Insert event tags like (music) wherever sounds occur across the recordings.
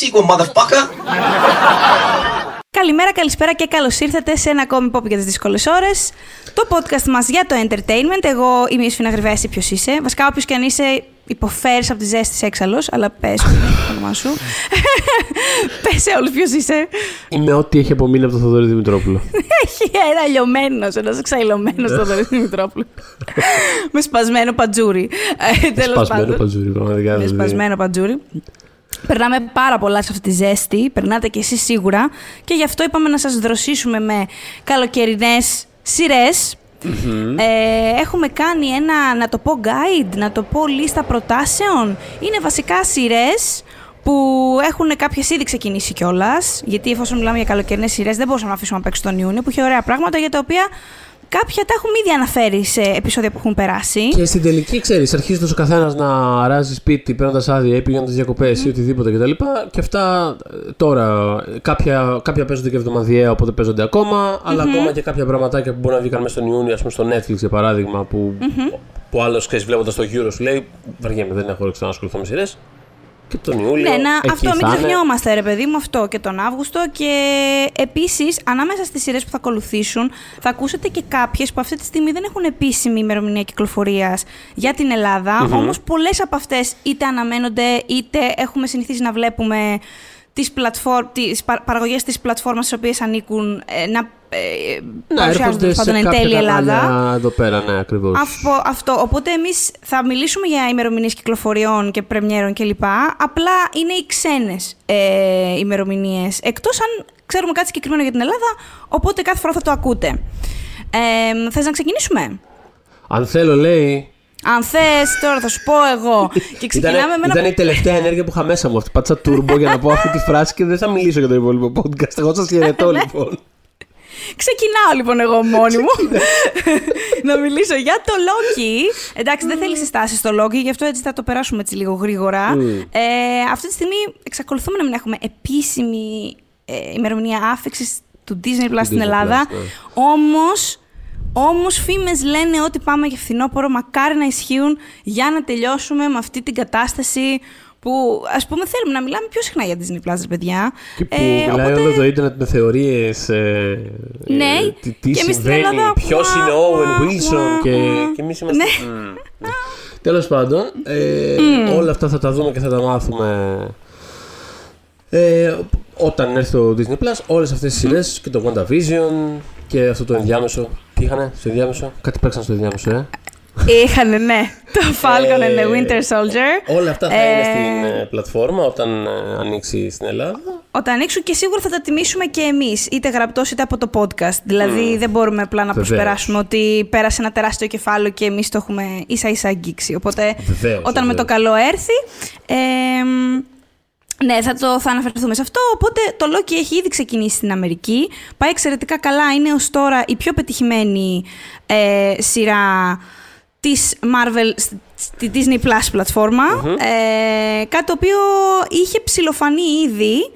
make that sequel, motherfucker! Καλημέρα, καλησπέρα και καλώς ήρθατε σε ένα ακόμη pop για τις δύσκολες ώρες. Το podcast μας για το entertainment. Εγώ είμαι η Ιωσήφινα Γρυβέση, ποιος είσαι. Βασικά, όποιος και αν είσαι, υποφέρεις από τη ζέστη έξαλλος, αλλά πες το όνομά σου. (laughs) πες σε όλους ποιος είσαι. Είμαι ό,τι έχει απομείνει από τον Θοδωρή Δημητρόπουλο. έχει ένα λιωμένος, ένας ξαϊλωμένο Θοδωρή Δημητρόπουλο. με σπασμένο πατζούρι. Ε, σπασμένο πατζούρι, πραγματικά. Με δηλαδή. σπασμένο πατζούρι. Περνάμε πάρα πολλά σε αυτή τη ζέστη, περνάτε κι εσείς σίγουρα και γι' αυτό είπαμε να σας δροσίσουμε με καλοκαιρινές σειρές. Ε, έχουμε κάνει ένα, να το πω guide, να το πω λίστα προτάσεων. Είναι βασικά σειρές που έχουν κάποιες ήδη ξεκινήσει κιόλας. Γιατί εφόσον μιλάμε για καλοκαιρινές σειρές, δεν μπορούσαμε να αφήσουμε απ' έξω τον Ιούνιο, που είχε ωραία πράγματα για τα οποία κάποια τα έχουμε ήδη αναφέρει σε επεισόδια που έχουν περάσει. Και στην τελική, ξέρεις, αρχίζει ο καθένας να αράζει σπίτι παίρνοντας άδεια ή πηγαίνοντας διακοπές ή οτιδήποτε κτλ. Και αυτά ε, τώρα κάποια, κάποια παίζονται και εβδομαδιαία, οπότε παίζονται ακόμα. Αλλά ακόμα και κάποια πραγματάκια που μπορεί να βγήκαν μέσα στον Ιούνιο, ας πούμε στο Netflix για παράδειγμα, που, που άλλος ξέρεις βλέποντας το γύρο σου λέει Βαριέμαι, δεν έχω όρεξη να ασχοληθώ με σειρές. Και τον Ιούλιο. Ναι, να, εκεί αυτό μην θα είναι. ξεχνιόμαστε, ρε παιδί μου, αυτό και τον Αύγουστο. Και επίσης, ανάμεσα στις σειρές που θα ακολουθήσουν, θα ακούσετε και κάποιες που αυτή τη στιγμή δεν έχουν επίσημη ημερομηνία κυκλοφορίας για την Ελλάδα. Όμως, πολλές από αυτές είτε αναμένονται, είτε έχουμε συνηθίσει να βλέπουμε τις, πλατφόρ, τις πα- παραγωγές της πλατφόρμας στις οποίες ανήκουν ε, να ε, Να παρουσιάζονται έρχονται τέλος σε πάντων εν κάποια τέλει Ελλάδα. κανάλια εδώ πέρα, ναι, ακριβώς. Αυτό, αυτό. Οπότε εμείς θα μιλήσουμε για ημερομηνίες κυκλοφοριών και πρεμιέρων κλπ. Απλά είναι οι ξένες ε, ημερομηνίες. Εκτός αν ξέρουμε κάτι συγκεκριμένο για την Ελλάδα, οπότε κάθε φορά θα το ακούτε. Ε, Θες να ξεκινήσουμε; Αν θέλω, λέει. Αν θες, τώρα θα σου πω εγώ. Και ξεκινάμε Ήτανε- με ένα. Ήταν η τελευταία ενέργεια που είχα μέσα μου αυτή. Πάτσα turbo για να πω αυτή τη φράση και δεν θα μιλήσω για το υπόλοιπο podcast. Εγώ σας χαιρετώ (laughs) λοιπόν. Ξεκινάω λοιπόν εγώ μόνη μου να μιλήσω για το Loki. Εντάξει, δεν θέλει συστάσεις στο Loki, γι' αυτό έτσι θα το περάσουμε έτσι λίγο γρήγορα. Ε, αυτή τη στιγμή εξακολουθούμε να μην έχουμε επίσημη ε, ημερομηνία άφηξης του Disney Plus στην Disney Ελλάδα. Plus, ναι. Όμως, όμως φήμες λένε ότι πάμε για φθινόπωρο, μακάρι να ισχύουν για να τελειώσουμε με αυτή την κατάσταση που ας πούμε θέλουμε να μιλάμε πιο συχνά για Disney Plus, ρε παιδιά. Και που Ε, μιλάει οπότε- όλο το ίντερνετ με θεωρίες. Ε, Ναι, ε, τι, τι και εμείς στην συμβαίνει, Ελλάδα, ποιος ουα, είναι ο Owen ουα, Wilson. ουα, Και, ουα. και εμείς είμαστε. Ναι. Μμμ, ναι. Τέλος πάντων, ε, όλα αυτά θα τα δούμε και θα τα μάθουμε. Ε, όταν έρθει το Disney Plus, όλες αυτές τις σειρές και το WandaVision και αυτό το ενδιάμεσο. Τι είχανε στο ενδιάμεσο, κάτι παίξαν στο ενδιάμεσο, ε. Είχανε, ναι. Το Falcon and the Ε, Winter Soldier. Όλα αυτά θα Ε, είναι στην ε, πλατφόρμα όταν ε, ανοίξει στην Ελλάδα. Όταν ανοίξουν και σίγουρα θα τα τιμήσουμε και εμείς, είτε γραπτός είτε από το podcast. Δηλαδή δεν μπορούμε απλά να Βεβαίως. προσπεράσουμε ότι πέρασε ένα τεράστιο κεφάλαιο και εμείς το έχουμε ίσα ίσα αγγίξει. Οπότε Βεβαίως, όταν με το βεβαίως. καλό έρθει. Ε, ναι, θα, το, θα αναφερθούμε σε αυτό. Οπότε το Loki έχει ήδη ξεκινήσει στην Αμερική. Πάει εξαιρετικά καλά. Είναι ως τώρα η πιο πετυχημένη ε, σειρά της Marvel στη Disney Plus πλατφορμα Ε, κάτι το οποίο είχε ψηλοφανεί ήδη.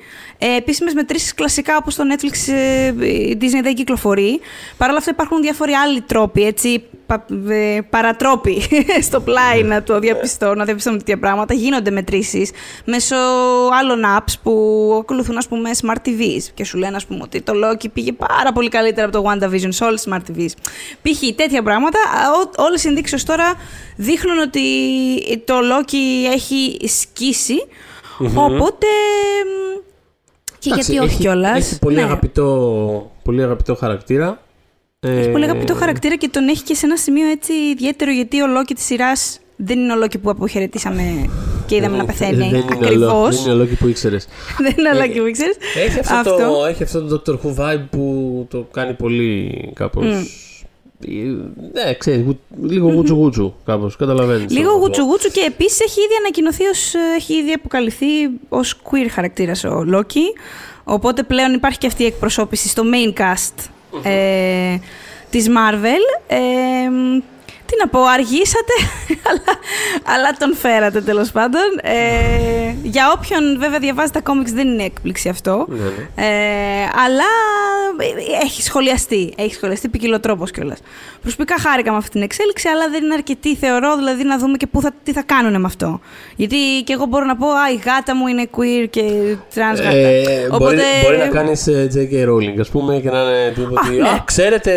Ε, επίσημες μετρήσεις κλασικά όπως το Netflix ε, η Disney δεν κυκλοφορεί. Παρ' όλα αυτά υπάρχουν διάφοροι άλλοι τρόποι, έτσι, πα, ε, παρατρόποι (laughs) στο πλάι να το διαπιστώ, να διαπιστώνουμε τέτοια πράγματα. Γίνονται μετρήσεις μέσω άλλων apps που ακολουθούν ας πούμε smart TVs και σου λένε ας πούμε ότι το Loki πήγε πάρα πολύ καλύτερα από το WandaVision σε όλες τις smart TVs. Π.χ. τέτοια πράγματα, α, ό- όλες οι ενδείξεις ως τώρα δείχνουν ότι το Loki έχει σκίσει, οπότε... μ, Και Εντάξει, γιατί όχι έχει- κιόλας. Έχει πολύ, αγαπητό, πολύ αγαπητό χαρακτήρα. Έχει πολύ Ε, αγαπητό χαρακτήρα και τον έχει και σε ένα σημείο έτσι ιδιαίτερο γιατί ο Λόκι τη σειράς δεν είναι ο Λόκι που αποχαιρετήσαμε και είδαμε να δεν πεθαίνει. είναι ο Loki- Ακριβώς. Δεν είναι ο Loki που ήξερες. (laughs) Δεν είναι ο Λόκι που ήξερες. Έχει αυτό, Το, έχει αυτό το Doctor Who vibe που το κάνει πολύ κάπως... Ναι, ξέρεις, γου- λίγο γούτσου γούτσου κάπως, καταλαβαίνεις. Λίγο αυτό. γούτσου γούτσου και επίσης έχει ήδη ανακοινωθεί ως, έχει ήδη αποκαλυφθεί ως queer χαρακτήρας ο Λόκι. Οπότε πλέον υπάρχει και αυτή η εκπροσώπηση στο main cast ε, της Marvel. Ε, τι τι να πω, αργήσατε, (laughs) αλλά, αλλά τον φέρατε τέλος πάντων. Ε, για όποιον βέβαια διαβάζει τα κόμιξ δεν είναι έκπληξη αυτό. Ναι, ναι. Ε, αλλά έχει σχολιαστεί, έχει σχολιαστεί ποικιλοτρόπως κιόλας. Προσωπικά χάρηκα με αυτή την εξέλιξη, αλλά δεν είναι αρκετή, θεωρώ, δηλαδή να δούμε και πού θα, τι θα κάνουν με αυτό. Γιατί και εγώ μπορώ να πω, α, η γάτα μου είναι queer και trans γάτα. Ε, Οπότε... μπορεί, μπορεί να κάνεις J.K. Rowling, ας πούμε, και να είναι τίποτα. Α, ότι, ναι. Α, ξέρετε,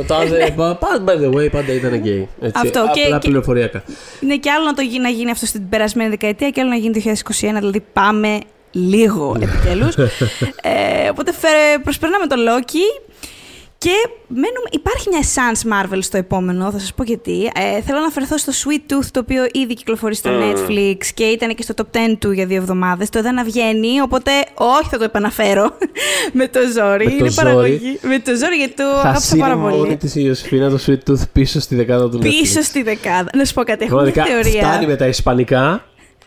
ο τάδε. (laughs) πα- by the way, πάντα ήταν gay. Έτσι, Αυτό, απλά και- και- πληροφοριακά. Είναι και άλλο να, το, γι- να γίνει αυτό στην περασμένη δεκαετία και άλλο να γίνει το 2021, δηλαδή πάμε λίγο επιτέλους. (laughs) ε, οπότε φέρε, προσπερνάμε το Loki και μένουμε, υπάρχει μια Essence Marvel στο επόμενο, θα σας πω γιατί. Ε, θέλω να αναφερθώ στο Sweet Tooth, το οποίο ήδη κυκλοφορεί στο Netflix και ήταν και στο top 10 του για δύο εβδομάδες. Το είδα να βγαίνει, οπότε όχι θα το επαναφέρω (laughs) με το ζόρι. Με το Είναι ζόρι. παραγωγή. Με το ζόρι γιατί το Θα αγάπησα σύρει πάρα μόνη πολύ. της η Ιωσήφινα το Sweet Tooth πίσω στη δεκάδα του Πίσω Netflix. στη δεκάδα. Να σου πω κάτι, έχω μια Πραγματικά θεωρία. φτάνει με τα Ισπανικά.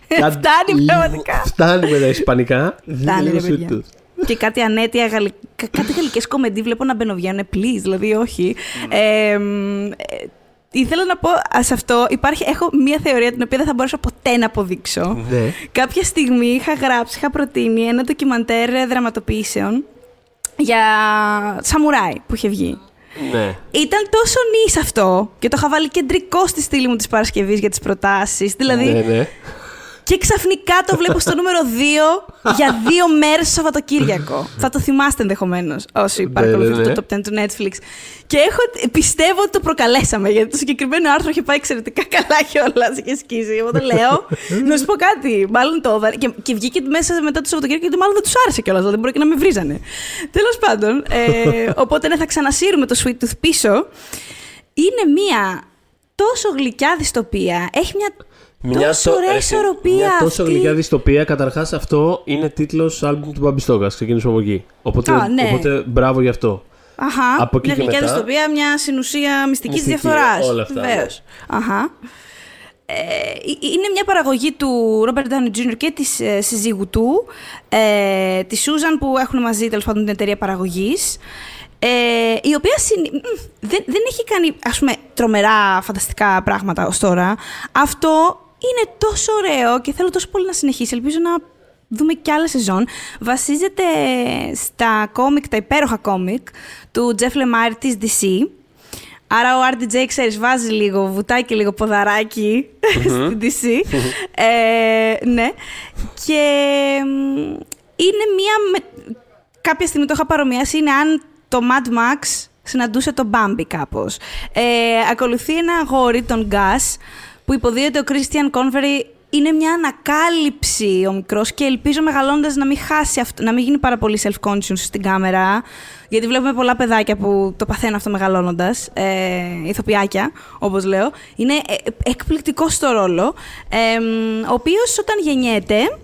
Κάτι- (laughs) Φτάνει πραγματικά. Φτάνει με τα Ισπανικά. Φτάνει, Δίνει ρε το παιδιά. Sweet Tooth. και κάτι ανέτεια, γαλλι... κα- κάτι γαλλικές κομμεντί βλέπω να μπαινοβγαίνουν, please, δηλαδή όχι. Ε, μ, ε, ήθελα να πω ας, σε αυτό, υπάρχει, έχω μία θεωρία την οποία δεν θα μπορέσω ποτέ να αποδείξω. Ναι. Κάποια στιγμή είχα γράψει, είχα προτείνει ένα ντοκιμαντέρ δραματοποιήσεων για σαμουράι που είχε βγει. Ναι. Ήταν τόσο νης αυτό και το είχα βάλει κεντρικό στη στήλη μου της Παρασκευής για τις προτάσεις. Δηλαδή, Ναι, ναι. Και ξαφνικά το βλέπω στο νούμερο 2 για δύο μέρες το Σαββατοκύριακο. Θα το θυμάστε ενδεχομένως όσοι Ναι, παρακολουθούν ναι, ναι. το top 10 του Netflix. Και έχω, πιστεύω ότι το προκαλέσαμε γιατί το συγκεκριμένο άρθρο είχε πάει εξαιρετικά καλά κιόλα. Είχε σκίσει. Οπότε λέω, να σου πω κάτι. Μάλλον το έδα- και, και βγήκε μέσα μετά το Σαββατοκύριακο γιατί μάλλον δεν τους άρεσε κιόλας. Δηλαδή μπορεί και να με βρίζανε. Τέλος πάντων. Ε, (laughs) οπότε ναι, θα ξανασύρουμε το Sweet Tooth πίσω. Είναι μία τόσο γλυκιά δυστοπία. Έχει μια τόσο το- ωραία ρε, ισορροπία Μια τόσο αυτή. γλυκιά δυστοπία. Καταρχάς, αυτό είναι τίτλος άλμπουμ του Μπαμπιστόκα. Ξεκινήσουμε από εκεί. Οπότε, Α, ναι. οπότε μπράβο γι' αυτό. Αχα. Από εκεί μια και γλυκιά μετά- δυστοπία, μια συνουσία μυστικής Μυστική, διαφθοράς. όλα αυτά, ναι. Βεβαίως. Αχα. Ε, ε, είναι μια παραγωγή του Robert Downey Jr. και της ε, συζύγου του, ε, της Susan που έχουν μαζί τέλος πάντων την εταιρεία παραγωγής. Ε, η οποία συνη- μ, δεν, δεν έχει κάνει ας πούμε τρομερά φανταστικά πράγματα ως τώρα. Αυτό είναι τόσο ωραίο και θέλω τόσο πολύ να συνεχίσει. Ελπίζω να δούμε κι άλλα σεζόν. Βασίζεται στα κόμικ, τα υπέροχα κόμικ του Jeff Lemire της DC. Άρα ο RDJ, ξέρεις, βάζει λίγο, βουτάει και λίγο ποδαράκι στην DC. ε, ναι. Και μ, είναι μία... Με... Κάποια στιγμή το είχα παρομοιάσει, είναι αν το Mad Max συναντούσε τον Bambi κάπως. Ε, ακολουθεί ένα αγόρι, τον Gus, που υποδίεται ο Christian Convery είναι μια ανακάλυψη ο μικρός και ελπίζω μεγαλώντας να μην χάσει αυτό, να μην γίνει πάρα πολύ self-conscious στην κάμερα, γιατί βλέπουμε πολλά παιδάκια που το παθαίνουν αυτό μεγαλώνοντας, ε, ηθοποιάκια, όπως λέω. Είναι ε, εκπληκτικό στο ρόλο, ε, μ, ο οποίος όταν γεννιέται,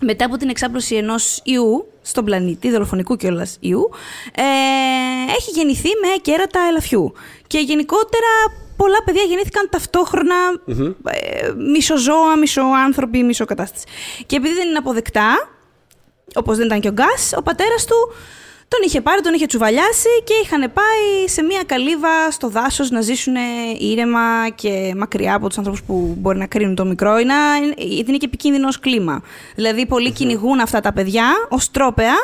μετά από την εξάπλωση ενός ιού στον πλανήτη, δολοφονικού κιόλας ιού, ε, έχει γεννηθεί με κέρατα ελαφιού. Και γενικότερα πολλά παιδιά γεννήθηκαν ταυτόχρονα, ε, μισοζώα, μισοάνθρωποι, μισοκατάσταση. Και επειδή δεν είναι αποδεκτά, όπως δεν ήταν και ο Γκάς, ο πατέρας του τον είχε πάρει, τον είχε τσουβαλιάσει και είχαν πάει σε μια καλύβα στο δάσος να ζήσουν ήρεμα και μακριά από τους ανθρώπους που μπορεί να κρίνουν το μικρό, είναι, γιατί είναι και επικίνδυνος ως κλίμα. Δηλαδή πολλοί κυνηγούν αυτά τα παιδιά ως τρόπεα,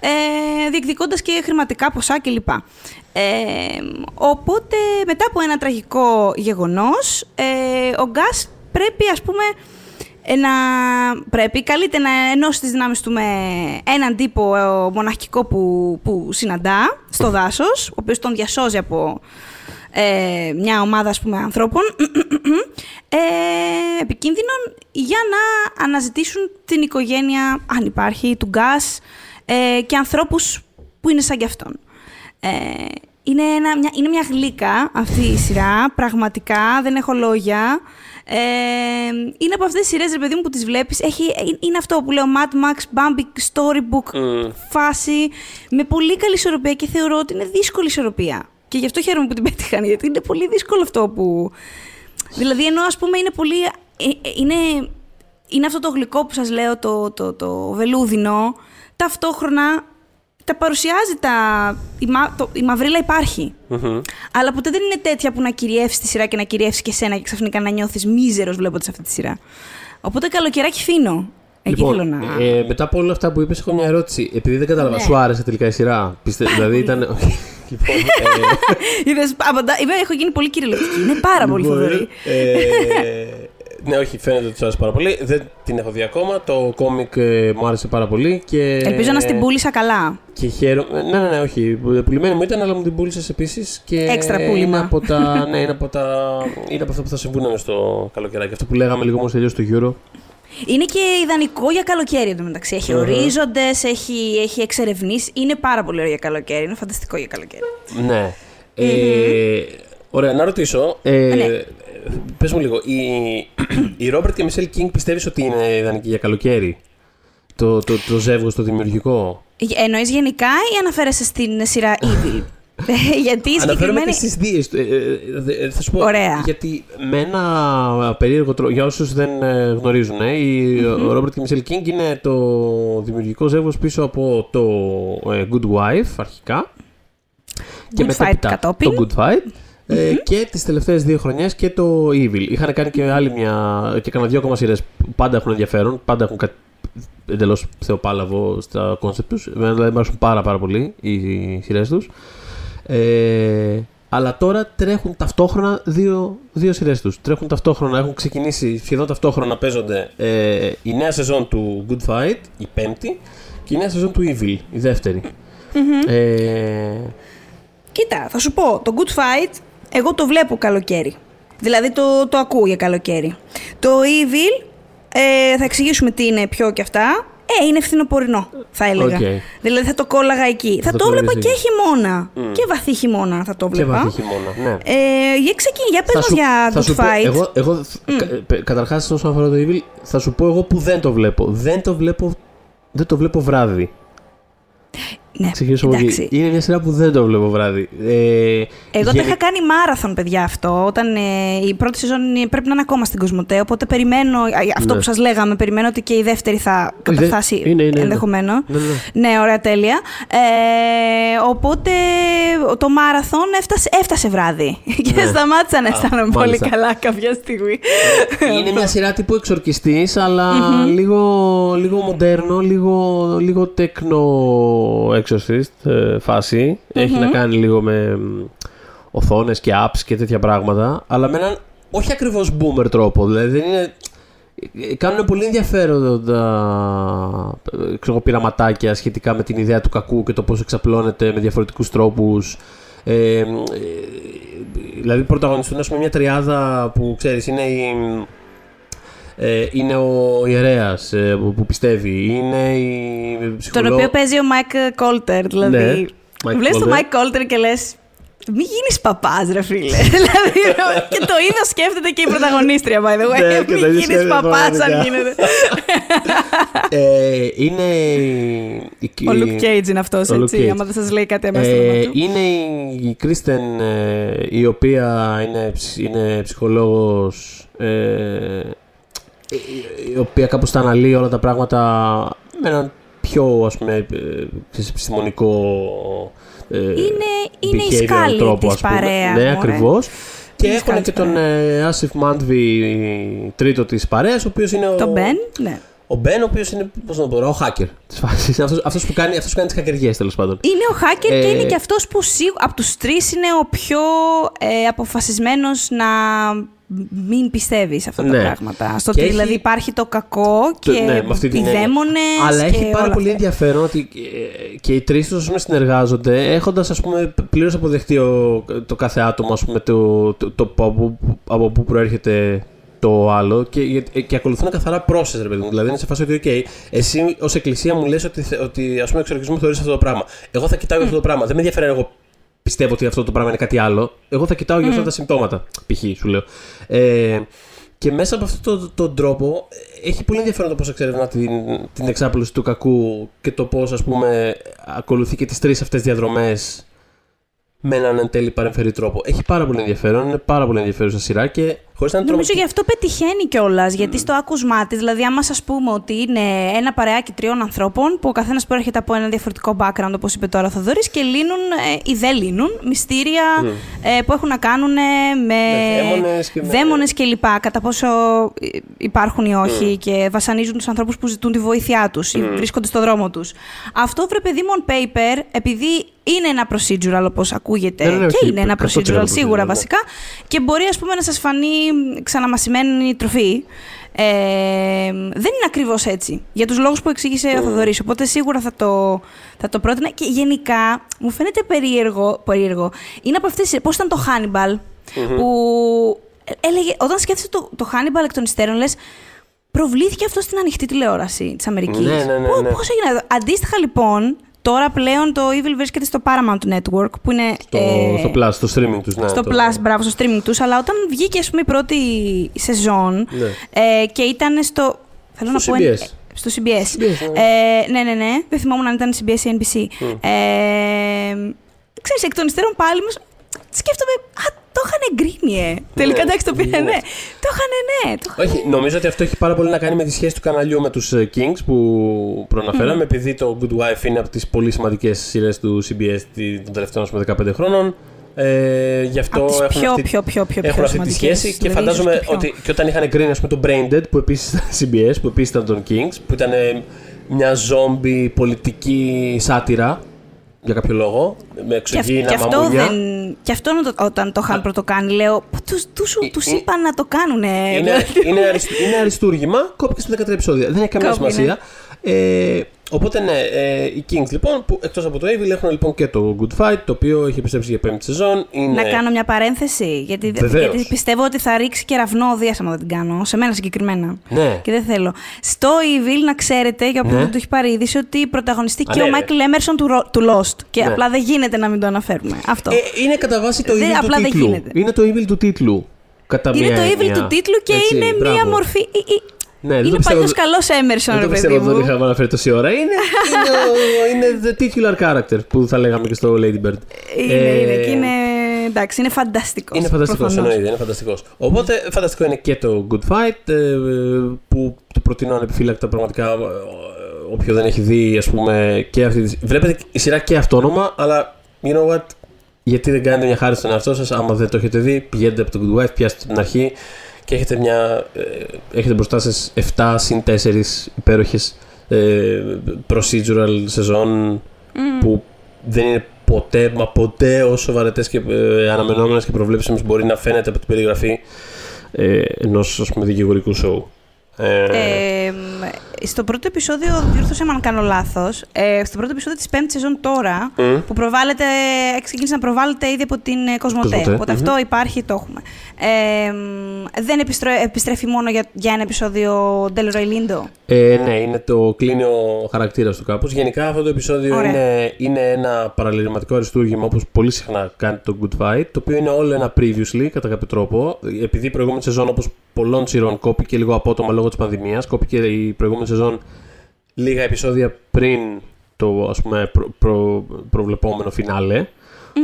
ε, διεκδικώντας και χρηματικά ποσά κλπ. Ε, οπότε μετά από ένα τραγικό γεγονός, ε, ο Γκάς πρέπει ας πούμε ε, να πρέπει, καλείται να ενώσει τις δυνάμεις του με έναν τύπο ε, μοναχικό που, που συναντά στο δάσος, ο οποίος τον διασώζει από ε, μια ομάδα ας πούμε, ανθρώπων (clears throat) ε, επικίνδυνων για να αναζητήσουν την οικογένεια, αν υπάρχει, του Γκάς ε, και ανθρώπους που είναι σαν κι αυτόν. Ε, είναι, ένα, μια, είναι μια γλύκα αυτή η σειρά, πραγματικά, δεν έχω λόγια. Ε, είναι από αυτές τις σειρές, ρε παιδί μου, που τις βλέπεις. Έχει, ε, είναι αυτό που λέω Mad Max, Bambi, storybook φάση, με πολύ καλή ισορροπία και θεωρώ ότι είναι δύσκολη ισορροπία. Και γι' αυτό χαίρομαι που την πέτυχαν, γιατί είναι πολύ δύσκολο αυτό που... Δηλαδή, ενώ ας πούμε είναι πολύ... ε, ε, Είναι, είναι αυτό το γλυκό που σας λέω, το, το, το βελούδινο, ταυτόχρονα τα παρουσιάζει τα. Η, μα... το... η μαυρίλα υπάρχει. Μμμ. Αλλά ποτέ δεν είναι τέτοια που να κυριεύσεις τη σειρά και να κυριεύσεις και σένα και ξαφνικά να νιώθεις μίζερος βλέποντας αυτή τη σειρά. Οπότε καλοκαιράκι φίνο. Εκεί θέλω να. ε, μετά από όλα αυτά που είπες, έχω μια ερώτηση. Επειδή δεν κατάλαβα, Ναι. σου άρεσε τελικά η σειρά; Πιστε... δηλαδή ήταν. (laughs) λοιπόν, ε, Είδες, από τα- Είμαι, έχω γίνει πολύ κυριολεκτική. Είναι πάρα πολύ λοιπόν, φοβερή. Ε, ναι, όχι, φαίνεται ότι σου άρεσε πάρα πολύ. Δεν την έχω δει ακόμα. Το κόμικ ε, μου άρεσε πάρα πολύ. Και... Ελπίζω να στην πούλησα καλά. Και χαίρομαι. Ναι, ναι, ναι, όχι. Πουλημένη μου ήταν, αλλά μου την πούλησες επίσης. Και Έξτρα πούλημα. Είναι από, τα, ναι, είναι, από τα, είναι από αυτά που θα συμβούν μες στο καλοκαιράκι. Αυτό που λέγαμε λίγο μόλι τελειώσει το Euro. Είναι και ιδανικό για καλοκαίρι εντωμεταξύ. Έχει Μμμ. ορίζοντες, έχει, έχει εξερευνήσεις. Είναι πάρα πολύ ωραίο για καλοκαίρι. Είναι φανταστικό για καλοκαίρι. Ναι. Ε, ωραία, να ρωτήσω. Ε, Ναι. Πες μου λίγο, η, η Ρόμπερτ και η Μισελ Κίνγκ πιστεύεις ότι είναι ιδανική για καλοκαίρι; Το, το, το ζεύγος, το δημιουργικό; Εννοείς γενικά ή αναφέρεσαι στην σειρά Evil. (laughs) Ε, (laughs) Γιατί η Αναφέρομαι συγκεκριμένη. και στις δύο. Ε, ε, ε, θα σου πω. Ωραία. Γιατί με ένα περίεργο τρόπο, για όσους δεν ε, γνωρίζουν, ε, η ο Robert και η Michelle King είναι το δημιουργικό ζεύγος πίσω από το ε, Good Wife αρχικά. Good Fight μετέπειτα κατόπιν. Το Good Fight. Ε, και τις τελευταίες δύο χρονιές και το Evil. Είχαν κάνει και άλλη μια. και έκαναν δύο ακόμα σειρές που πάντα έχουν ενδιαφέρον, πάντα έχουν κάτι εντελώς θεοπάλαβο στα concept τους. Εμένα δηλαδή μου αρέσουν πάρα, πάρα πολύ οι σειρές τους. Ε, αλλά τώρα τρέχουν ταυτόχρονα δύο, δύο σειρές τους. Τρέχουν ταυτόχρονα, έχουν ξεκινήσει σχεδόν ταυτόχρονα να παίζονται ε, η νέα σεζόν του Good Fight, η πέμπτη, και η νέα σεζόν του Evil, η δευτερη Ε, Κοίτα, θα σου πω, το Good Fight, εγώ το βλέπω καλοκαίρι. Δηλαδή το, το ακούω για καλοκαίρι. Το Evil, ε, θα εξηγήσουμε τι είναι πιο και αυτά. Ε, είναι φθινοπορεινό, θα έλεγα. Οκ. Δηλαδή θα το κόλλαγα εκεί. Θα, το το έβλεπα κόλλαγες και εκεί. χειμώνα. Και βαθύ χειμώνα θα το και βλέπα. βαθύ χειμώνα, ναι. Ε, για ξεκινή, για πες μας για θα Good σου πω, Fight. εγώ, εγώ κα, καταρχάς όσον αφορά το Evil, θα σου πω εγώ που δεν το βλέπω. Δεν το βλέπω, δεν το βλέπω βράδυ. Ναι, Ξεκινήσω από εκεί. εντάξει. Είναι μια σειρά που δεν το βλέπω βράδυ. Ε, Εγώ το γενι- είχα κάνει μάραθον, παιδιά, αυτό. Όταν ε, η πρώτη σεζόν είναι- πρέπει να είναι ακόμα στην Κοσμοτέ. Οπότε περιμένω. α, Αυτό Ναι. που σας λέγαμε, περιμένω ότι και η δεύτερη θα καταφτάσει είναι, είναι, είναι. ενδεχομένως. Ναι, ναι. Ναι, ωραία, τέλεια. Ε, οπότε το μάραθον έφτασε, έφτασε βράδυ. (laughs) Και Ναι. σταμάτησα να αισθάνομαι πολύ μάλιστα. καλά κάποια στιγμή. Είναι μια σειρά τύπου εξορκιστής, αλλά λίγο, λίγο μοντέρνο, λίγο, λίγο τέκνο exorcist ε, φάση. Έχει να κάνει λίγο με μ, οθόνες και apps και τέτοια πράγματα, αλλά με έναν όχι ακριβώς boomer τρόπο. Δηλαδή δεν είναι... ε, Κάνουν πολύ ενδιαφέροντα ε, ξέρω, πειραματάκια σχετικά με την ιδέα του κακού και το πώς εξαπλώνεται με διαφορετικούς τρόπους. Ε, ε, δηλαδή πρωταγωνιστούν ας πούμε, μια τριάδα που ξέρεις είναι η, ε, είναι ο ιερέας ε, που, που πιστεύει, είναι η Τον ψυχολόγο... οποίο παίζει ο Mike Colter. Δηλαδή. Ναι, Mike Βλέπεις τον Colter. Mike Colter και λες. Μην γίνεις παπάς, ρε φίλε. (laughs) δηλαδή, και το ίδιο σκέφτεται και η πρωταγωνίστρια, by the way. Ναι, και το Μην ίδιο γίνεις σκέφτεται παπάς, αν πραγματικά. γίνεται. (laughs) ε, είναι η, η- Ο Luke Cage είναι αυτός, ο Luke έτσι. Cage. Άμα δεν σας λέει κάτι αμέσως το Ε, όνομα του. είναι η Κρίστεν ε, η οποία είναι, ψ- είναι ψυχολόγος ε, η οποία κάπως τα αναλύει όλα τα πράγματα με έναν πιο ας πούμε ε, ξέρεις, επιστημονικό ε, Είναι, είναι η behavioral σκάλη τρόπο, της ας πούμε. παρέας. Ναι, μωρέ. ακριβώς. Και Είναι η έχουν σκάλη και της τον ε, Άσιφ Μάντβι τρίτο της παρέας, ο οποίος είναι ο... Το Μπεν, ναι. Ο Μπεν, ο οποίος είναι, πώς να το πω, ο hacker της φάσης. Αυτός, αυτός που κάνει, αυτός που κάνει τις κακεργίες, τέλος πάντων. Είναι ο hacker και Ε, είναι και αυτός που σίγουρα από τους τρεις είναι ο πιο ε, αποφασισμένος να μην πιστεύεις σε αυτά τα Ναι. πράγματα. Στο Και ότι έχει- δηλαδή υπάρχει το κακό Το- και ναι, με αυτή οι την έννοια. δαίμονες Αλλά έχει και πάρα όλα πολύ αυτά. ενδιαφέρον ότι ε, και οι τρεις του συνεργάζονται έχοντας πλήρως αποδεχτεί ο, το κάθε άτομο ας πούμε, το, το, το, από, από πού προέρχεται το άλλο και, γιατί- και ακολουθούν καθαρά process, ρε παιδί μου. Δηλαδή είναι σε φάση ότι, OK, εσύ ως εκκλησία μου λες ότι, θε- ότι ας πούμε, εξορκισμό θεωρείς αυτό το πράγμα. Εγώ θα κοιτάω για αυτό το πράγμα. Δεν με ενδιαφέρει αν εγώ πιστεύω ότι αυτό το πράγμα είναι κάτι άλλο. Εγώ θα κοιτάω για αυτά τα συμπτώματα. Π.χ. σου λέω. Ε, και μέσα από αυτόν τον, τον τρόπο ε, έχει πολύ ενδιαφέρον το πώς εξερευνά την, την εξάπλωση του κακού και το πώς, ας πούμε, ακολουθεί και τις τρεις αυτές διαδρομές με έναν εν τέλει παρεμφερή τρόπο. Έχει πάρα πολύ ενδιαφέρον, είναι πάρα πολύ ενδιαφέρουσα σειρά και Χωρίς να είναι Νομίζω τρομακτική. γι' αυτό πετυχαίνει κιόλας. Γιατί στο άκουσμά της, δηλαδή, άμα σας πούμε ότι είναι ένα παρεάκι τριών ανθρώπων που ο καθένας προέρχεται από ένα διαφορετικό background, όπως είπε τώρα ο Θοδωρής, και λύνουν ε, ή δεν λύνουν μυστήρια ε, που έχουν να κάνουν ε, με δαίμονες και με- δαίμονες και λοιπά. Κατά πόσο ε, υπάρχουν ή όχι και βασανίζουν τους ανθρώπους που ζητούν τη βοήθειά τους ή βρίσκονται στο δρόμο τους. Αυτό βρε παιδί μου on paper, επειδή είναι ένα procedural όπως ακούγεται Ναι, ναι, ναι, και όχι, είναι ένα 100% procedural σίγουρα procedural, ναι. βασικά και μπορεί ας πούμε να σας φανεί ξαναμασημένη τροφή. Ε, δεν είναι ακριβώς έτσι, για τους λόγους που εξήγησε ο Θοδωρής, οπότε σίγουρα θα το, θα το πρότεινα και γενικά μου φαίνεται περίεργο, περίεργο. είναι από αυτές, πώς ήταν το Hannibal, που έλεγε, όταν σκέφτεσαι το, το Hannibal εκ των υστέρων λες, προβλήθηκε αυτό στην ανοιχτή τηλεόραση της Αμερικής. Ναι, ναι, ναι, Πού- ναι. Πώς έγινε αυτό; Αντίστοιχα λοιπόν, τώρα πλέον το Evil βρίσκεται στο Paramount Network, που είναι... Το, ε, στο Plus, στο streaming τους. Ναι, στο το- Plus, μπράβο, στο streaming τους, αλλά όταν βγήκε, ας πούμε, η πρώτη σεζόν Ναι. ε, και ήταν στο... Θέλω Στο να πω... CBS. ε, στο CBS. CBS, ε, ναι, ναι, ναι. Δεν θυμόμουν αν ήταν CBS ή NBC. Ε, ξέρεις, εκ των υστέρων πάλι μου σκέφτομαι, α, το είχαν εγκρίνει, ε. Τελικά, εντάξει, το πήρε, ναι. Το είχαν, ναι. Το είχαν... Όχι, νομίζω ότι αυτό έχει πάρα πολύ να κάνει με τη σχέση του καναλιού με τους ε, Kings που προαναφέραμε, επειδή το Good Wife είναι από τις πολύ σημαντικές σειρές του CBS τη- των τελευταίων ας πούμε, 15 χρόνων. Ε, γι' αυτό Από τις έχουν πιο, αυτή, πιο, πιο, πιο, πιο έχουν αυτή τη σημαντικές, σχέση και δηλαδή, φαντάζομαι ίσως και πιο. ότι και όταν είχαν εγκρίνει ας πούμε, το Braindead που επίσης ήταν CBS, που επίσης ήταν των Kings, που ήταν ε, μια ζόμπι πολιτική σάτυρα για κάποιο λόγο, με Και, αυ- εξωγήινα και αυτό, μαμούνια. δεν, και αυτό το- όταν το είχαν πρωτοκάνει, λέω, τους, τους, τους Ε, ε, είπαν να το κάνουν. Είναι, είναι, αριστ, είναι αριστούργημα, κόπηκε στα 13 επεισόδια. Δεν έχει καμία Κόπηκε, σημασία. Ε, οπότε ναι, ε, οι Kings λοιπόν, που εκτός από το Evil έχουν λοιπόν και το Good Fight, το οποίο έχει επιστρέψει για πέμπτη σεζόν. Είναι... Να κάνω μια παρένθεση, γιατί, Βεβαίως. γιατί πιστεύω ότι θα ρίξει κεραυνό Δίας άμα δεν την κάνω, σε μένα συγκεκριμένα. Ναι. Και δεν θέλω. Στο Evil να ξέρετε, για όποιον Ναι. δεν το έχει πάρει είδηση, ότι πρωταγωνιστεί Α, και ναι, ο ρε. Μάικλ Έμερσον του, Ρο- του Lost. Και Ναι. απλά δεν γίνεται να μην το αναφέρουμε. Αυτό. Ε, είναι κατά βάση το Δεν- Evil απλά του δεν τίτλου. γίνεται. Είναι το Evil του τίτλου. Κατά είναι μία το Evil έννοια. του τίτλου και Έτσι, είναι μπράβο. μία μορφή. ε, ε, Ναι, δεν το είναι πιστεύω- παλιό καλός Έμερσον, Δεν ρε το παιδί πιστεύω ότι τον μου. είχαμε αναφέρει τόση ώρα. Είναι, είναι, ο- είναι the titular character που θα λέγαμε και στο Lady Bird. Είναι, Ε, είναι, και είναι. Εντάξει, είναι φανταστικός. Είναι φανταστικός, εννοείται, είναι φανταστικός. Οπότε φανταστικό είναι και το Good Fight ε, που το προτείνω ανεπιφύλακτα πραγματικά. ε, Όποιο δεν έχει δει, ας πούμε, και αυτή τη. Βλέπετε η σειρά και αυτόνομα, αλλά you know what, γιατί δεν κάνετε μια χάρη στον εαυτό σας, άμα δεν το έχετε δει, πηγαίνετε από το Good Wife, πιάστε την αρχή και έχετε, μια, ε, έχετε μπροστά σας 7 συν 4 υπέροχες ε, procedural σεζόν που δεν είναι ποτέ, μα ποτέ όσο βαρετέ και ε, αναμενόμενες και προβλέψιμες μπορεί να φαίνεται από την περιγραφή ε, ενός δικηγορικού σοου. Ε, Ε, στο πρώτο επεισόδιο, διόρθωσε με αν κάνω λάθος, ε, στο πρώτο επεισόδιο της πέμπτης σεζόν τώρα, Μμ. που προβάλλεται, έχει ξεκινήσει να προβάλλεται ήδη από την ε, Κοσμοτέ. Κοσμοτέ, Οπότε μμμ. αυτό υπάρχει, το έχουμε. Ε, μ, δεν επιστρέ- επιστρέφει μόνο για, για ένα επεισόδιο Del Roy Lindo; Ε, ναι, είναι το κλείνει ο χαρακτήρας του κάπως. Γενικά αυτό το επεισόδιο Ωραία. είναι, είναι ένα παραλληληματικό αριστούργημα όπως πολύ συχνά κάνει το Good Fight, το οποίο είναι όλο ένα previously κατά κάποιο τρόπο. Επειδή η προηγούμενη σεζόν όπως πολλών σειρών κόπηκε λίγο απότομα λόγω της πανδημίας, κόπηκε η προηγούμενη σεζόν λίγα επεισόδια πριν το ας πούμε προ, προ- προβλεπόμενο φινάλε.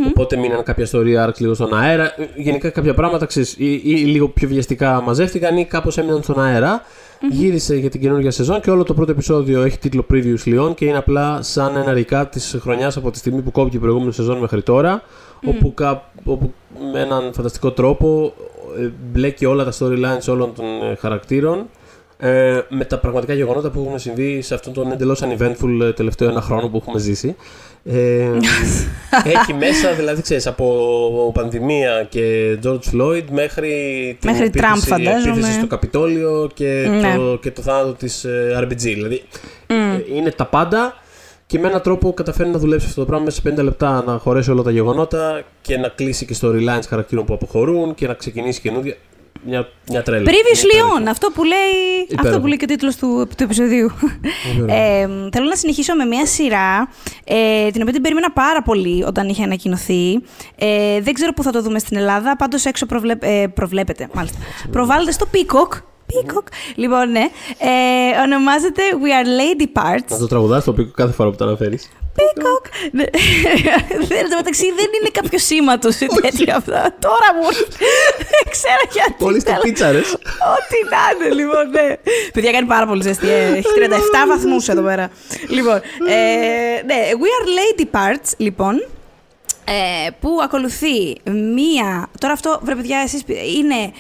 Οπότε μείναν κάποια story arcs λίγο στον αέρα. Ε, Γενικά κάποια πράγματα ξέρεις, ή, ή λίγο πιο βιαστικά μαζεύτηκαν ή κάπως έμειναν στον αερα Γύρισε για την καινούργια σεζόν και όλο το πρώτο επεισόδιο έχει τίτλο Previous Leon και είναι απλά σαν ένα recap της χρονιάς από τη στιγμή που κόπηκε η προηγούμενη σεζόν μέχρι τώρα. Όπου, κα, όπου με έναν φανταστικό τρόπο ε, μπλέκει όλα τα storylines όλων των ε, χαρακτήρων ε, με τα πραγματικά γεγονότα που έχουν συμβεί σε αυτόν τον εντελώς uneventful ε, τελευταίο ένα χρόνο που έχουμε ζήσει. Ε, (laughs) έχει μέσα, δηλαδή, ξέρεις, από πανδημία και George Floyd μέχρι την Μέχρι επίθεση- Trump, φαντάζομαι. επίθεση στο Καπιτόλιο και, Ναι. το, και το θάνατο της ε, RBG. Δηλαδή, ε, είναι τα πάντα και με έναν τρόπο καταφέρει να δουλέψει αυτό το πράγμα μέσα σε 50 λεπτά να χωρέσει όλα τα γεγονότα και να κλείσει και storylines χαρακτήρων που αποχωρούν και να ξεκινήσει καινούργια. Μια, μια τρέλα. Previous Μια τρέλα. Leon, αυτό που λέει, Υπέροχο. αυτό που λέει και ο τίτλος του, του επεισοδίου. ε, θέλω να συνεχίσω με μια σειρά, ε, την οποία την περίμενα πάρα πολύ όταν είχε ανακοινωθεί. Ε, δεν ξέρω πού θα το δούμε στην Ελλάδα, πάντως έξω προβλέπ, ε, προβλέπεται, μάλιστα. Προβάλλεται στο Peacock. Peacock. Λοιπόν, ναι. Ε, ονομάζεται We Are Lady Να Parts. το τραγουδάς το οποίο κάθε φορά που το αναφέρεις. Peacock. Peacock. Ναι. Δεν το μεταξύ δεν είναι κάποιο σήμα του ή τέτοια αυτά. Τώρα μου. Δεν ξέρω γιατί. Πολύ στο πίτσαρες. Ό,τι να είναι, λοιπόν, ναι. Παιδιά κάνει πάρα πολύ ζεστή. ε. Έχει 37 βαθμούς εδώ πέρα. Λοιπόν, ε, ναι, We are Lady Parts, λοιπόν. Ε, που ακολουθεί μία. Τώρα αυτό, βρε παιδιά, εσείς είναι,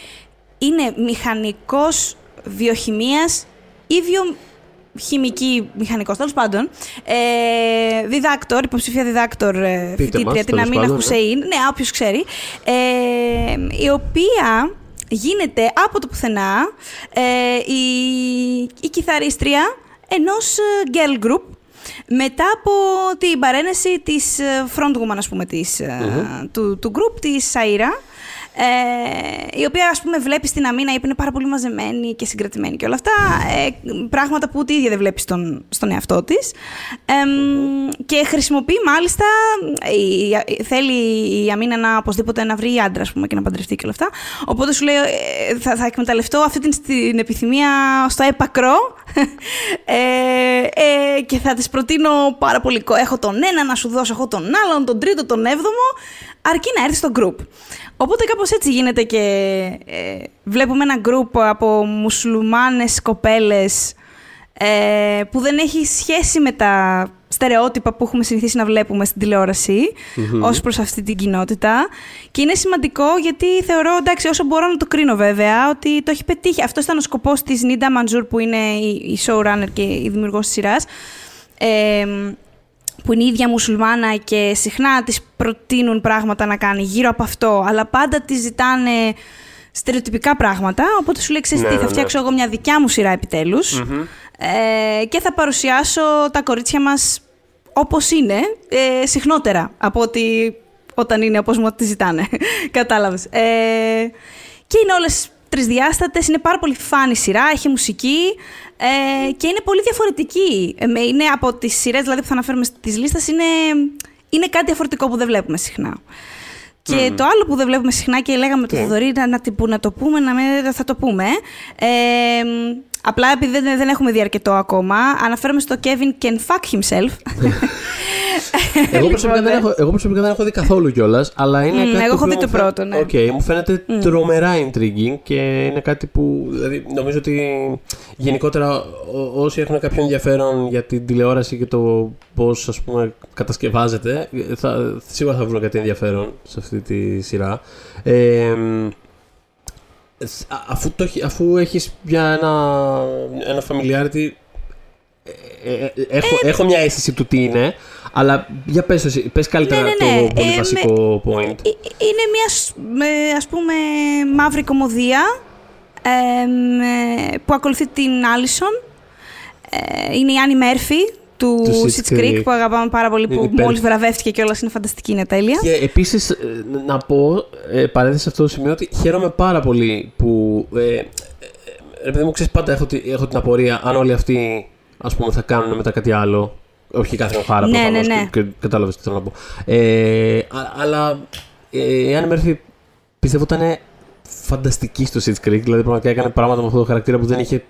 είναι μηχανικός βιοχημίας ή βιοχημική μηχανικός, τέλος πάντων. Ε, διδάκτορ, υποψηφία διδάκτορ ε, Πείτε φοιτήτρια, μας, την τέλος Αμίνα πάντων, ναι. Χουσέιν. Ναι, όποιος ξέρει. Ε, η οποία γίνεται από το πουθενά ε, η, η κιθαρίστρια ενός ε, girl group μετά από την παρένεση της ε, frontwoman, ας πούμε, της, ε, του, του group, της Σαΐρα, ε, η οποία, ας πούμε, βλέπεις στην Αμίνα, η οποία είναι πάρα πολύ μαζεμένη και συγκρατημένη και όλα αυτά, ε, πράγματα που ούτε η ίδια δεν βλέπει στον, στον εαυτό της. Εμ, Και χρησιμοποιεί, μάλιστα, η, θέλει η Αμίνα να οπωσδήποτε να βρει άντρα, ας πούμε, και να παντρευτεί και όλα αυτά. Οπότε σου λέει, ε, θα, θα εκμεταλλευτώ αυτή την, την επιθυμία στο έπακρο ε, ε, και θα της προτείνω πάρα πολύ. κο- Έχω τον ένα, να σου δώσω εγώ τον άλλον, τον τρίτο, τον έβδομο, αρκεί να έρθει στο group. Οπότε κάπως έτσι γίνεται και ε, βλέπουμε ένα group από μουσουλμάνες κοπέλες ε, που δεν έχει σχέση με τα στερεότυπα που έχουμε συνηθίσει να βλέπουμε στην τηλεόραση ως προς αυτή την κοινότητα και είναι σημαντικό γιατί θεωρώ, εντάξει, όσο μπορώ να το κρίνω βέβαια, ότι το έχει πετύχει. Αυτό ήταν ο σκοπός της Νίντα Μαντζούρ που είναι η, η showrunner και η δημιουργός της σειράς. Ε, που είναι η ίδια μουσουλμάνα και συχνά της προτείνουν πράγματα να κάνει γύρω από αυτό, αλλά πάντα της ζητάνε στερεοτυπικά πράγματα, οπότε σου λέει, ξέρεις Ναι, τι, ναι, θα ναι. φτιάξω εγώ μια δικιά μου σειρά επιτέλους ε, και θα παρουσιάσω τα κορίτσια μας όπως είναι, ε, συχνότερα από ότι όταν είναι όπως μου τη ζητάνε. (laughs) Κατάλαβες. Ε, και είναι όλες τρισδιάστατες, είναι πάρα πολύ φάνη σειρά, έχει μουσική ε, και είναι πολύ διαφορετική. Ε, με- είναι από τις σειρές δηλαδή, που θα αναφέρουμε στις λίστες, είναι, είναι κάτι διαφορετικό που δεν βλέπουμε συχνά. Και το άλλο που δεν βλέπουμε συχνά και λέγαμε το Τι; Θοδωρή να, να, την- που να το πούμε, να με, θα το πούμε. Ε, μ, απλά επειδή δεν, δεν έχουμε δει αρκετό ακόμα, αναφέρομαι στο Kevin can fuck himself. (laughs) Εγώ προσωπικά, Λοιπόν, δεν ναι. έχω, εγώ προσωπικά δεν έχω δει καθόλου κιόλας, αλλά είναι Μμ, κάτι. εγώ έχω οποίο δει μου το φαι- πρώτο, ναι. Οκ, μου φαίνεται τρομερά intriguing και είναι κάτι που. Δηλαδή, νομίζω ότι γενικότερα ό- όσοι έχουν κάποιο ενδιαφέρον για την τηλεόραση και το πώς ας πούμε κατασκευάζεται, θα, σίγουρα θα βρουν κάτι ενδιαφέρον σε αυτή τη σειρά. Ε, μ, σ- α- αφού, το, έχει- αφού έχεις μια, ένα, ένα familiarity ε, ε, ε, έχω, έχω μια αίσθηση του τι είναι, αλλά για πες, εσύ, πες καλύτερα Ναι, ναι, ναι. το πολύ Ε, βασικό point. Ε, Είναι μια, σ- με, ας πούμε, μαύρη κομμωδία εμ, ε, που ακολουθεί την Άλισον. Ε, είναι η Άννη Μέρφυ του Του Schitt's Schitt's Creek Creek. που αγαπάμε πάρα πολύ, Είναι που υπέροχη. μόλις βραβεύτηκε και όλα είναι φανταστική, είναι τέλεια. Και επίσης ε, να πω, ε, παρένθεση σε αυτό το σημείο, ότι χαίρομαι πάρα πολύ που. Ε, ε, ε, ρε παιδί μου, ξέρεις, πάντα έχω, τη- έχω την απορία αν όλοι αυτοί ας πούμε, θα κάνουν μετά κάτι άλλο. Όχι κάθε χάρα Ναι, προφανώς, ναι, ναι. Και, και, κατάλαβες τι θέλω να πω. Ε, α- αλλά ε, η Άννη Μέρφυ πιστεύω ήταν φανταστική στο Schitt's Creek. Δηλαδή πραγματικά έκανε πράγματα με αυτό το χαρακτήρα που δεν είχε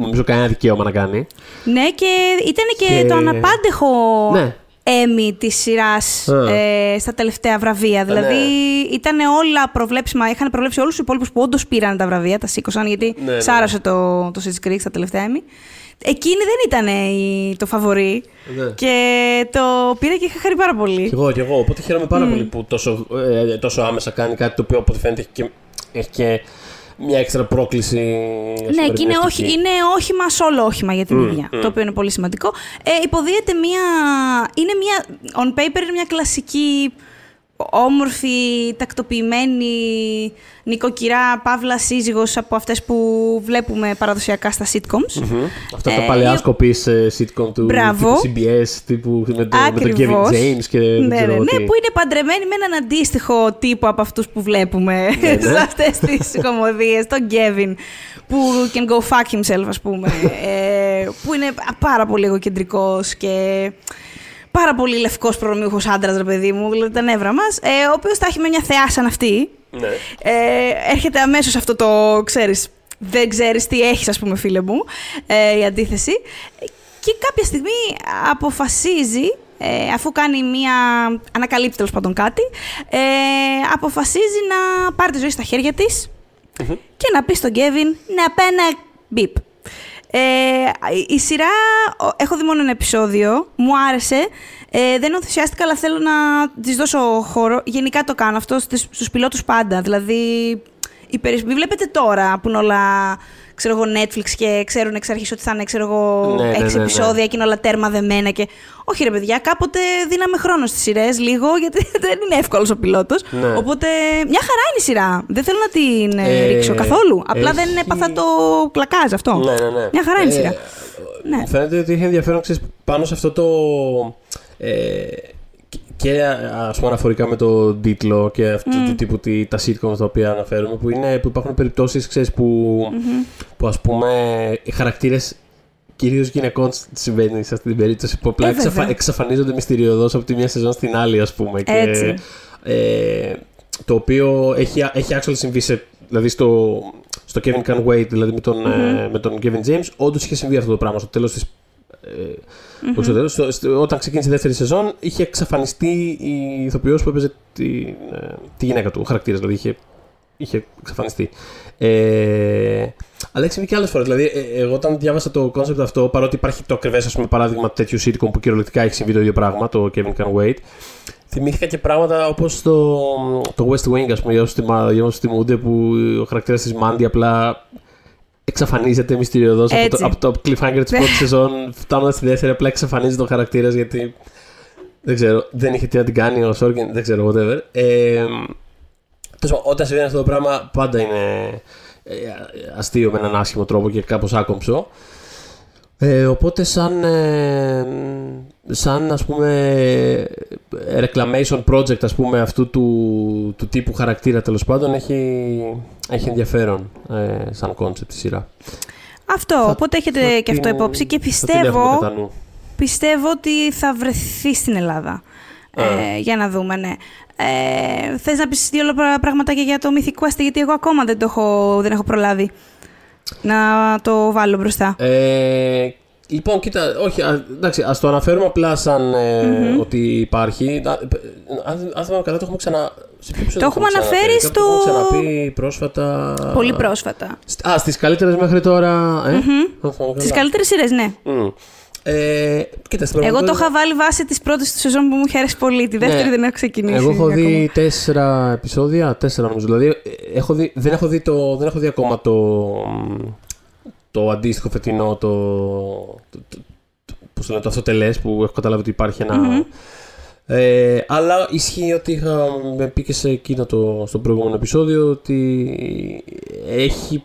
νομίζω κανένα δικαίωμα να κάνει. Ναι, και ήταν και, Και- το αναπάντεχο Ναι. Έμι της σειράς Α. ε, στα τελευταία βραβεία. Δηλαδή ναι. ήταν όλα προβλέψιμα. Είχαν προβλέψει όλους τους υπόλοιπους που όντως πήραν τα βραβεία, τα σήκωσαν γιατί Ναι, ναι. σάρωσε το, το Schitt's Creek στα τελευταία Έμι. Εκείνη δεν ήταν η- το φαβορή Ναι. και το πήρα και είχα χαρεί πάρα πολύ. Κι εγώ, κι εγώ. Οπότε χαίρομαι πάρα πολύ που τόσο, ε, τόσο άμεσα κάνει κάτι το οποίο από ό,τι φαίνεται έχει και, έχει και μια έξτρα πρόκληση. ας πούμε, Ναι, και είναι, ερμηνευτική. όχι, είναι όχημα σε όλο όχημα για την Μμ, ίδια. μμ. Το οποίο είναι πολύ σημαντικό. Ε, υποδίεται μία. Είναι μία. On paper είναι μια κλασική όμορφη, τακτοποιημένη νοικοκυρά, παύλα σύζυγος από αυτές που βλέπουμε παραδοσιακά στα sitcoms. Μμμ. Αυτά τα Ε, παλιά η- σκοπή sitcom του Μπράβο. τύπου CBS, τύπου με, το, με τον Ακριβώς. Kevin James και δεν ναι, ξέρω ναι, τι. ναι, που είναι παντρεμένη με έναν αντίστοιχο τύπο από αυτούς που βλέπουμε Ναι, (laughs) ναι. σε αυτές τις (laughs) κομμωδίες, τον Kevin, που can go fuck himself, ας πούμε, ε, που είναι πάρα πολύ εγωκεντρικός και πάρα πολύ λευκός προνομιούχος άντρας, ρε παιδί μου, δηλαδή τα νεύρα μας, ε, ο οποίος τα έχει με μια θεά σαν αυτή. Ναι. Ε, έρχεται αμέσως αυτό το, ξέρεις, δεν ξέρεις τι έχεις, ας πούμε, φίλε μου, ε, η αντίθεση. Και κάποια στιγμή αποφασίζει ε, αφού κάνει μία ανακαλύπτει τέλος πάντων κάτι, ε, αποφασίζει να πάρει τη ζωή στα χέρια της και να πει στον Κέβιν να πάει ένα μπιπ. Ε, η σειρά, ο- έχω δει μόνο ένα επεισόδιο, μου άρεσε. Ε, δεν ενθουσιάστηκα, αλλά θέλω να της δώσω χώρο. Γενικά το κάνω αυτό στις- στους πιλότους πάντα. Δηλαδή, οι περισ... μην βλέπετε τώρα που είναι όλα ξέρω εγώ, Netflix και ξέρουν εξ αρχής ότι θα είναι ξέρω εγώ, Ναι, ναι, έξι ναι, ναι. επεισόδια και είναι όλα τέρμα δεμένα. Και... Όχι ρε παιδιά, κάποτε δίναμε χρόνο στις σειρές λίγο, γιατί (laughs) δεν είναι εύκολος ο πιλότος. Ναι. Οπότε μια χαρά είναι η σειρά. Δεν θέλω να την ε, Ε, ρίξω καθόλου. Απλά δεν έχει- έπαθα το κλακάζ αυτό. Ναι, ναι, ναι. Μια χαρά είναι η Ε, σειρά. Ναι. Μου φαίνεται ότι είχε ενδιαφέρον ξέρεις, πάνω σε αυτό το. Ε, και ας πούμε αναφορικά με το τίτλο και αυτού του τύπου τη, τα sitcoms τα οποία αναφέρουμε που, είναι, που υπάρχουν περιπτώσεις ξέρεις, που, που ας πούμε οι χαρακτήρες κυρίως γυναικών συμβαίνει σε αυτή την περίπτωση που απλά Ε, βέβαια. εξαφα, εξαφανίζονται μυστηριωδώς από τη μία σεζόν στην άλλη ας πούμε και, Έτσι. ε, το οποίο έχει, έχει actually συμβεί σε, δηλαδή στο, στο Kevin Can Wait, δηλαδή με τον, ε, με τον Kevin James, όντως είχε συμβεί αυτό το πράγμα. Στο τέλος της ε, όχι στο τέλος, στο- στο- όταν ξεκίνησε η δεύτερη σεζόν, είχε εξαφανιστεί η ηθοποιός που έπαιζε τη, ε, τη γυναίκα του, ο χαρακτήρας, δηλαδή είχε, είχε εξαφανιστεί. Ε, αλλά έχει συμβεί και άλλες φορές. Δηλαδή, ε, εγώ όταν διάβασα το concept αυτό, παρότι υπάρχει το ακριβές παράδειγμα τέτοιου sitcom που κυριολεκτικά έχει συμβεί το ίδιο πράγμα, το Kevin Can Wait, θυμήθηκα και πράγματα όπως το, το West Wing, ας πούμε, για όσου θυμά- για όσους θυμούνται, που ο χαρακτήρας της Mandy απλά εξαφανίζεται μυστηριωδώς από, Έτσι. το- από το cliffhanger της πρώτης (laughs) σεζόν, φτάνοντα στη δεύτερη, απλά εξαφανίζεται ο χαρακτήρας γιατί. Δεν ξέρω, δεν είχε τι να την κάνει ο Σόρκιν, δεν ξέρω, whatever. Ε, τέλος πάντων, όταν συμβαίνει αυτό το πράγμα, πάντα είναι ε, αστείο με έναν άσχημο τρόπο και κάπως άκομψο. Ε, οπότε σαν, ε, σαν ας πούμε reclamation project ας πούμε αυτού του, του τύπου χαρακτήρα τέλος πάντων έχει, έχει ενδιαφέρον ε, σαν concept η σειρά. Αυτό, Θα- οπότε έχετε θα και αυτό την- υπόψη και θα την έχουμε πιστεύω, κατά νου. πιστεύω ότι θα βρεθεί στην Ελλάδα. Ε, για να δούμε, ναι. Ε, θες να πεις δύο πρα- πραγματάκια για το Mythic Quest, γιατί εγώ ακόμα δεν το έχω, δεν έχω προλάβει να το βάλω μπροστά. Ε, λοιπόν, κοίτα, όχι, α, εντάξει, ας το αναφέρουμε απλά σαν ε, ότι υπάρχει. Α, ε, Αν, αν θυμάμαι καλά, το έχουμε ξανα... Σε ποιο επεισόδιο έχουμε ξαναφέρει; αναφέρει Κάπου Το στο- έχουμε ξαναπεί πρόσφατα. Πολύ πρόσφατα. Σ- Α, στις καλύτερες μέχρι τώρα. Ε; αν θυμάμαι Τις καλά. καλύτερες σειρές, ναι. Μμ. Ε, κοίτα, στην Εγώ το πραγματικότητα- είχα βάλει βάση της πρώτης του σεζόν που μου είχε αρέσει πολύ. Τη δεύτερη Ναι. δεν έχω ξεκινήσει. Εγώ έχω ακόμα. δει τέσσερα επεισόδια, τέσσερα νομίζω. Δηλαδή, ε, έχω δει, δεν, έχω δει το, δεν έχω δει ακόμα το, το αντίστοιχο φετινό, το, το, το, το, πώς το, λένε, το αυτοτελές που έχω καταλάβει ότι υπάρχει ένα... Ε, αλλά ισχύει ότι είχα με πει και σε εκείνο το, στο προηγούμενο επεισόδιο ότι έχει,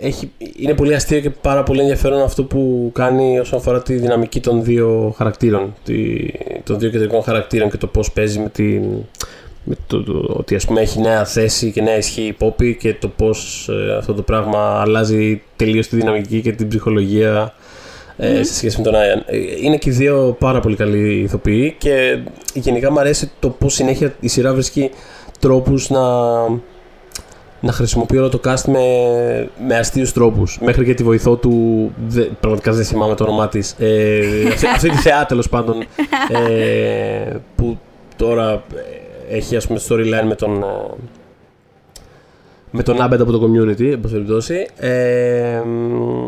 έχει, είναι πολύ αστείο και πάρα πολύ ενδιαφέρον αυτό που κάνει όσον αφορά τη δυναμική των δύο χαρακτήρων, τη, των δύο κεντρικών χαρακτήρων και το πώς παίζει με την, με το, το- ότι ας πούμε έχει νέα θέση και νέα ισχύ η Poppy και το πώς ε, αυτό το πράγμα αλλάζει τελείως τη δυναμική και την ψυχολογία ε, σε σχέση με τον Άιαν. Ε, Είναι και οι δύο πάρα πολύ καλοί ηθοποιοί και γενικά μου αρέσει το πώς συνέχεια η σειρά βρίσκει τρόπους να, να χρησιμοποιεί όλο το cast με, με αστείους τρόπους. Μέχρι και τη βοηθό του, δε, πραγματικά δεν θυμάμαι το όνομά της, ε, αυτή, αυτή τη θεά τέλος πάντων, ε, που τώρα ε, έχει ας πούμε storyline με τον, ε, με τον Άμπεντ από το community, εν πάση περιπτώσει. Ε, μ,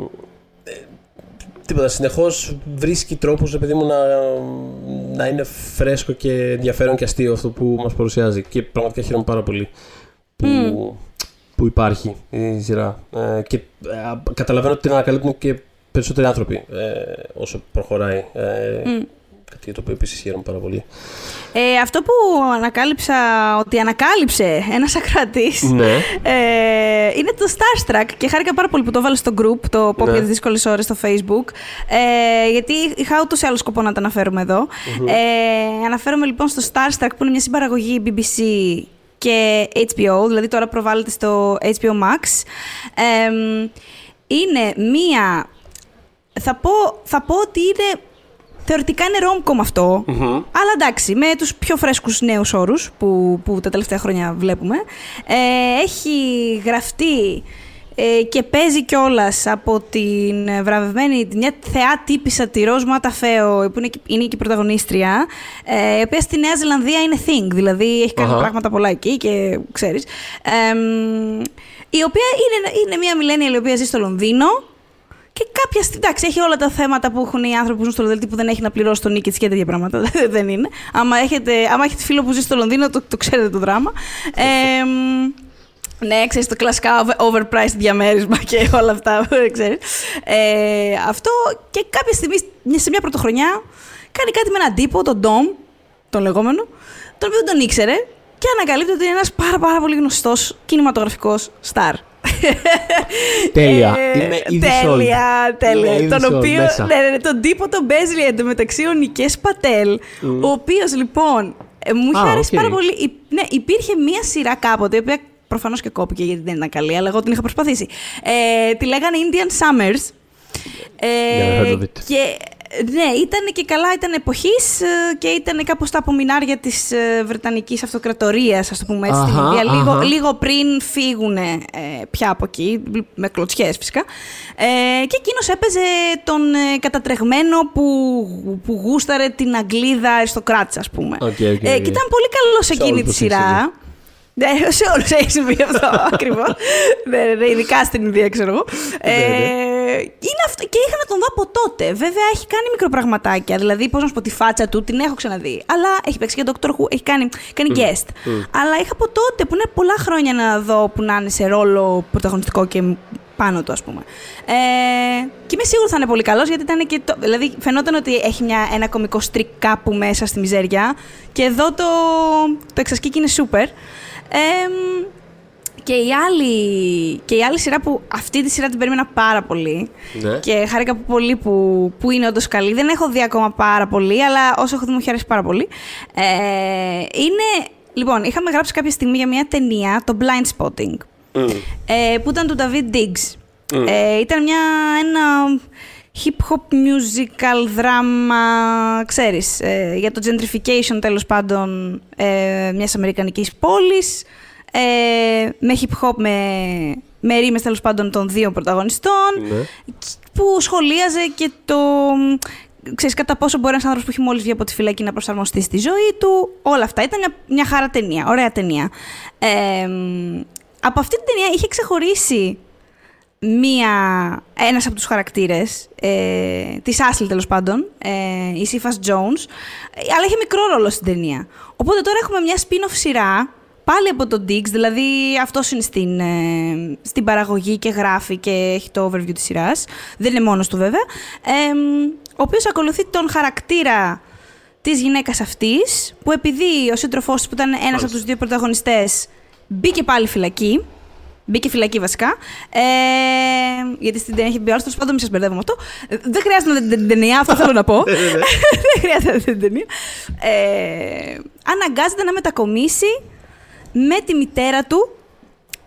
ε, τίποτα, συνεχώς βρίσκει τρόπους, ρε παιδί μου, να, να είναι φρέσκο και ενδιαφέρον και αστείο αυτό που μας παρουσιάζει. Και πραγματικά χαίρομαι πάρα πολύ που, που υπάρχει η σειρά. Ε, και ε, καταλαβαίνω ότι την ανακαλύπτουν και περισσότεροι άνθρωποι ε, όσο προχωράει. Ε, Κάτι για το οποίο επίσης χαίρομαι πάρα πολύ. Ε, αυτό που ανακάλυψα ότι ανακάλυψε ένας ακροατής Ναι. ε, είναι το Starstruck και χάρηκα πάρα πολύ που το έβαλε στο group, το Pop Ναι. για τις δύσκολες ώρες στο Facebook ε, γιατί είχα ούτως ή άλλως σκοπό να τα αναφέρουμε εδώ. Ε, αναφέρομαι λοιπόν στο Starstruck που είναι μια συμπαραγωγή BBC και HBO, δηλαδή τώρα προβάλλεται στο HBO Max. Ε, είναι μία... Θα πω, θα πω ότι είναι Θεωρητικά είναι rom-com αυτό, αλλά εντάξει, με τους πιο φρέσκους νέους όρους που, που τα τελευταία χρόνια βλέπουμε. Ε, έχει γραφτεί ε, και παίζει κιόλας από την βραβευμένη, μια θεά τύπησα τη Ροζ Ματαφέο, που είναι, είναι και η πρωταγωνίστρια, ε, η οποία στη Νέα Ζηλανδία είναι thing, δηλαδή έχει κάνει πράγματα πολλά εκεί και ξέρεις. η οποία είναι, είναι μια millennial η οποία ζει στο Λονδίνο, και κάποια στιγμή, εντάξει, έχει όλα τα θέματα που έχουν οι άνθρωποι που ζουν στο Λονδίνο που δεν έχει να πληρώσει τον νίκη της και τέτοια πράγματα. (laughs) δεν είναι. Άμα έχετε, άμα έχετε φίλο που ζει στο Λονδίνο, το, το ξέρετε το δράμα. Ε, ναι, ξέρεις, το κλασικά overpriced διαμέρισμα και (laughs) όλα αυτά, ξέρεις. Ε, αυτό και κάποια στιγμή, σε μια πρωτοχρονιά, κάνει κάτι με έναν τύπο, τον Dom, τον λεγόμενο, τον οποίο δεν τον ήξερε και ανακαλύπτει ότι είναι ένας πάρα πάρα πολύ γνωστός κινηματογραφικός star. (laughs) τέλεια. Ε, Είμαι ήδη τέλεια, τέλεια. τον οποίο, ναι, ναι, ναι, τον τύπο τον παίζει εντωμεταξύ ο Νικές Πατέλ, ο οποίος λοιπόν ε, μου είχε αρέσει πάρα πολύ. Ναι, υπήρχε μία σειρά κάποτε, η οποία προφανώς και κόπηκε γιατί δεν ήταν καλή, αλλά εγώ την είχα προσπαθήσει. Ε, τη λέγανε Indian Summers. Ε, και ναι, ήταν και καλά, ήταν εποχής ε, και ήταν κάπως τα απομεινάρια της ε, Βρετανικής Αυτοκρατορίας, ας το πούμε έτσι, στην Ινδία. Λίγο, λίγο πριν φύγουν ε, πια από εκεί, με κλωτσιές φυσικά. Ε, και εκείνος έπαιζε τον ε, κατατρεγμένο που, που γούσταρε την Αγγλίδα αριστοκράτησα, ας πούμε. Okay, okay, okay. και ήταν πολύ καλός σε εκείνη τη σειρά. Ναι, σε όλους έχεις συμβεί αυτό (laughs) ακριβώς. ναι, ναι, ναι, ειδικά στην Ινδία, ξέρω εγώ. Ναι, ναι. ε, είναι αυτό, και είχα να τον δω από τότε. Βέβαια, έχει κάνει μικροπραγματάκια. Δηλαδή, πώς να σου πω, τη φάτσα του την έχω ξαναδεί. Αλλά έχει παίξει και Doctor Who, έχει κάνει, κάνει guest. Αλλά είχα από τότε που είναι πολλά χρόνια να δω που να είναι σε ρόλο πρωταγωνιστικό και πάνω του, ας πούμε. Ε, και είμαι σίγουρη θα είναι πολύ καλός γιατί ήταν και. Το, δηλαδή, φαινόταν ότι έχει μια, ένα κομικό στρικ κάπου μέσα στη μιζέρια. Και εδώ το, το εξασκήκη είναι super και, η άλλη, και η άλλη σειρά που αυτή τη σειρά την περίμενα πάρα πολύ ναι. και χάρηκα πολύ που, που είναι όντως καλή. Δεν έχω δει ακόμα πάρα πολύ, αλλά όσο έχω δει μου έχει αρέσει πάρα πολύ. Ε, είναι, λοιπόν, είχαμε γράψει κάποια στιγμή για μια ταινία, το Blind Spotting, ε, που ήταν του David Diggs. Ε, ήταν μια, ένα hip-hop musical δράμα, ξέρεις, ε, για το gentrification τέλος πάντων ε, μιας αμερικανικής πόλης, ε, με hip-hop, με, με ρήμες τέλος πάντων των δύο πρωταγωνιστών, ναι. που σχολίαζε και το... Ξέρεις, κατά πόσο μπορεί ένας άνθρωπος που έχει μόλις βγει από τη φυλακή να προσαρμοστεί στη ζωή του. Όλα αυτά. Ήταν μια, μια χαρά ταινία. Ωραία ταινία. Ε, από αυτή την ταινία είχε ξεχωρίσει μία, ένας από τους χαρακτήρες, ε, της Άσλη τέλος πάντων, ε, η Σίφας Jones, αλλά είχε μικρό ρόλο στην ταινία. Οπότε τώρα έχουμε μια spin-off σειρά, πάλι από τον Diggs, δηλαδή αυτό είναι στην, ε, στην παραγωγή και γράφει και έχει το overview της σειράς, δεν είναι μόνος του βέβαια, ε, ο οποίος ακολουθεί τον χαρακτήρα της γυναίκας αυτής, που επειδή ο σύντροφός που ήταν ένας από τους δύο πρωταγωνιστές μπήκε πάλι φυλακή, Μπήκε φυλακή βασικά. Ε, γιατί στην ταινία έχει μπει όλο. Τέλο πάντων, μην σας μπερδεύω με αυτό. Δεν χρειάζεται να δείτε την ταινία, αυτό θέλω να πω. (laughs) (laughs) Δεν χρειάζεται να δείτε την ταινία. Ε, αναγκάζεται να μετακομίσει με τη μητέρα του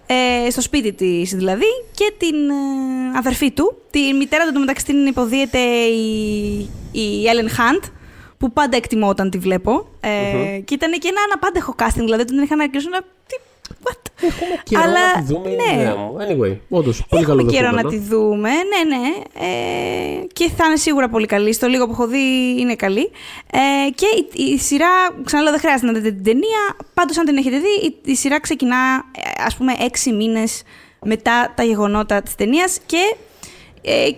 ε, στο σπίτι της δηλαδή και την ε, αδερφή του. Τη μητέρα του μεταξύ την υποδίεται η, η Ellen Hunt, που πάντα εκτιμώ όταν τη βλέπω. Ε, mm-hmm. Και ήταν και ένα αναπάντεχο casting, δηλαδή τον είχαν αρχίσει να. What? Έχουμε καιρό Αλλά, να τη δούμε, ναι. μου. Anyway, όντως, πολύ Έχουμε καλό καιρό να τη δούμε, ναι, ναι. Ε, και θα είναι σίγουρα πολύ καλή. Στο λίγο που έχω δει είναι καλή. Ε, και η, η, σειρά, ξαναλέω, δεν χρειάζεται να δείτε την ταινία. Πάντως, αν την έχετε δει, η, η σειρά ξεκινά, ε, ας πούμε, έξι μήνες μετά τα γεγονότα της ταινίας και ε,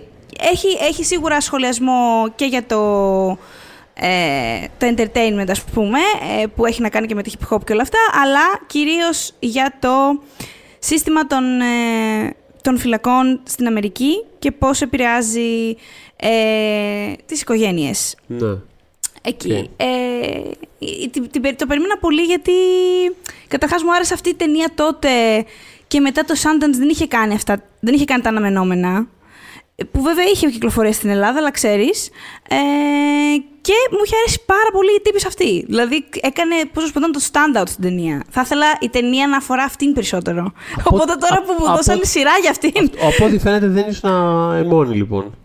έχει, έχει σίγουρα σχολιασμό και για το ε, το entertainment, ας πούμε, ε, που έχει να κάνει και με τη hip hop και όλα αυτά, αλλά κυρίως για το σύστημα των, ε, των φυλακών στην Αμερική και πώς επηρεάζει ε, τις οικογένειες. Ναι. Εκεί. Ε, το περίμενα πολύ γιατί καταρχάς μου άρεσε αυτή η ταινία τότε και μετά το Sundance δεν είχε κάνει αυτά, δεν είχε κάνει τα αναμενόμενα που βέβαια είχε κυκλοφορία στην Ελλάδα, αλλά ξέρεις. Ε, και μου είχε αρέσει πάρα πολύ η τύπη αυτή. Δηλαδή έκανε, πώς να το stand-out στην ταινία. Θα ήθελα η ταινία να αφορά αυτήν περισσότερο. Οπότε τώρα που μου δώσανε σειρά για αυτήν. Από ό,τι φαίνεται δεν ήσουν μόνη λοιπόν.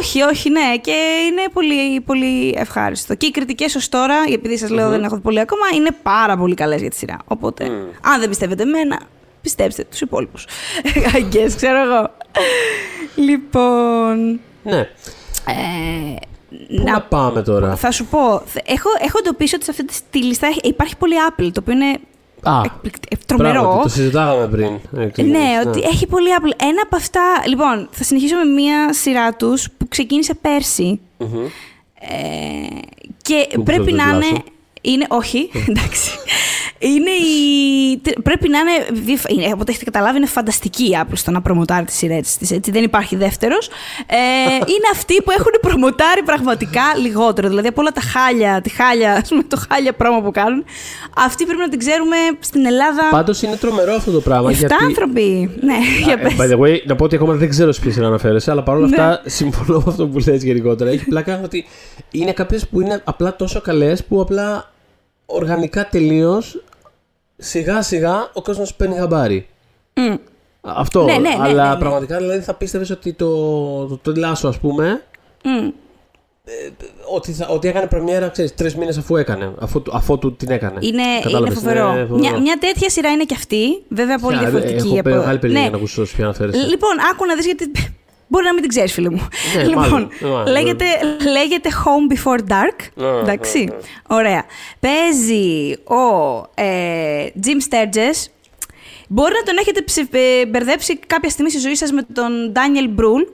Όχι, όχι, ναι. Και είναι πολύ, πολύ ευχάριστο. Και οι κριτικές ως τώρα, επειδή σας λέω δεν έχω δει πολύ ακόμα, είναι πάρα πολύ καλές για τη σειρά. Οπότε, αν δεν πιστεύετε εμένα, Πιστέψτε τους υπόλοιπους. (laughs) I guess, ξέρω εγώ. Λοιπόν... Ναι. Ε, Πού να πάμε τώρα; Θα σου πω. Έχω, έχω εντοπίσει ότι σε αυτή τη λίστα υπάρχει πολύ Apple, το οποίο είναι Α, εκπληκ- ε, τρομερό. πράγματι, το συζητάγαμε πριν. Ε, Ναι, ξεκινήσεις, ότι έχει πολύ Apple. Ένα από αυτά. Λοιπόν, θα συνεχίσω με μία σειρά τους που ξεκίνησε πέρσι. Μμμ. Ε, και Που πρέπει το να είναι. Δεσλάσου. Είναι, όχι, (laughs) εντάξει. Είναι η, τε- πρέπει να είναι, διεφ- είναι, από ό,τι έχετε καταλάβει, είναι φανταστική η Apple στο να προμοτάρει τις σειρές της, έτσι, δεν υπάρχει δεύτερος. Ε, (laughs) είναι αυτοί που έχουν προμοτάρει πραγματικά λιγότερο, δηλαδή από όλα τα χάλια, τη χάλια, ας πούμε, το χάλια πρόμο που κάνουν, αυτή πρέπει να την ξέρουμε στην Ελλάδα. Πάντως είναι τρομερό αυτό το πράγμα. Εφτά γιατί... άνθρωποι. Ναι, για Ε, πες. By the way, να πω ότι ακόμα δεν ξέρω σε ποιε σειρά αναφέρεσαι, αλλά παρόλα Ναι. αυτά συμφωνώ με αυτό που λες γενικότερα. Έχει πλάκα ότι είναι κάποιες που είναι απλά τόσο καλές που απλά οργανικά τελείως σιγά σιγά ο κόσμος παίρνει χαμπάρι. Μμ. Αυτό. Ναι, ναι, ναι, αλλά ναι, ναι. πραγματικά δηλαδή θα πίστευες ότι το, το, το Λάσο, ας πούμε, Μμ. ότι, θα, ότι έκανε πρεμιέρα, ξέρεις, τρεις μήνες αφού έκανε. Αφού, αφού του την έκανε. Είναι, είναι Κατάλαβες, φοβερό. είναι Μια, μια τέτοια σειρά είναι και αυτή. Βέβαια πολύ Ποια, διαφορετική. Έχω από- μεγάλη περιέργεια Ναι. να ακούσω σε ποια αναφέρεσαι. Λοιπόν, άκου να δεις γιατί... Μπορεί να μην την ξέρεις, φίλε μου. Ναι, λοιπόν, μάλλον, μάλλον. λέγεται, λέγεται Home Before Dark. Ναι, εντάξει. ναι, Ωραία. Παίζει ο ε, Jim Sturgess. Μπορεί να τον έχετε ψη- ε, μπερδέψει κάποια στιγμή στη ζωή σας με τον Daniel Brühl.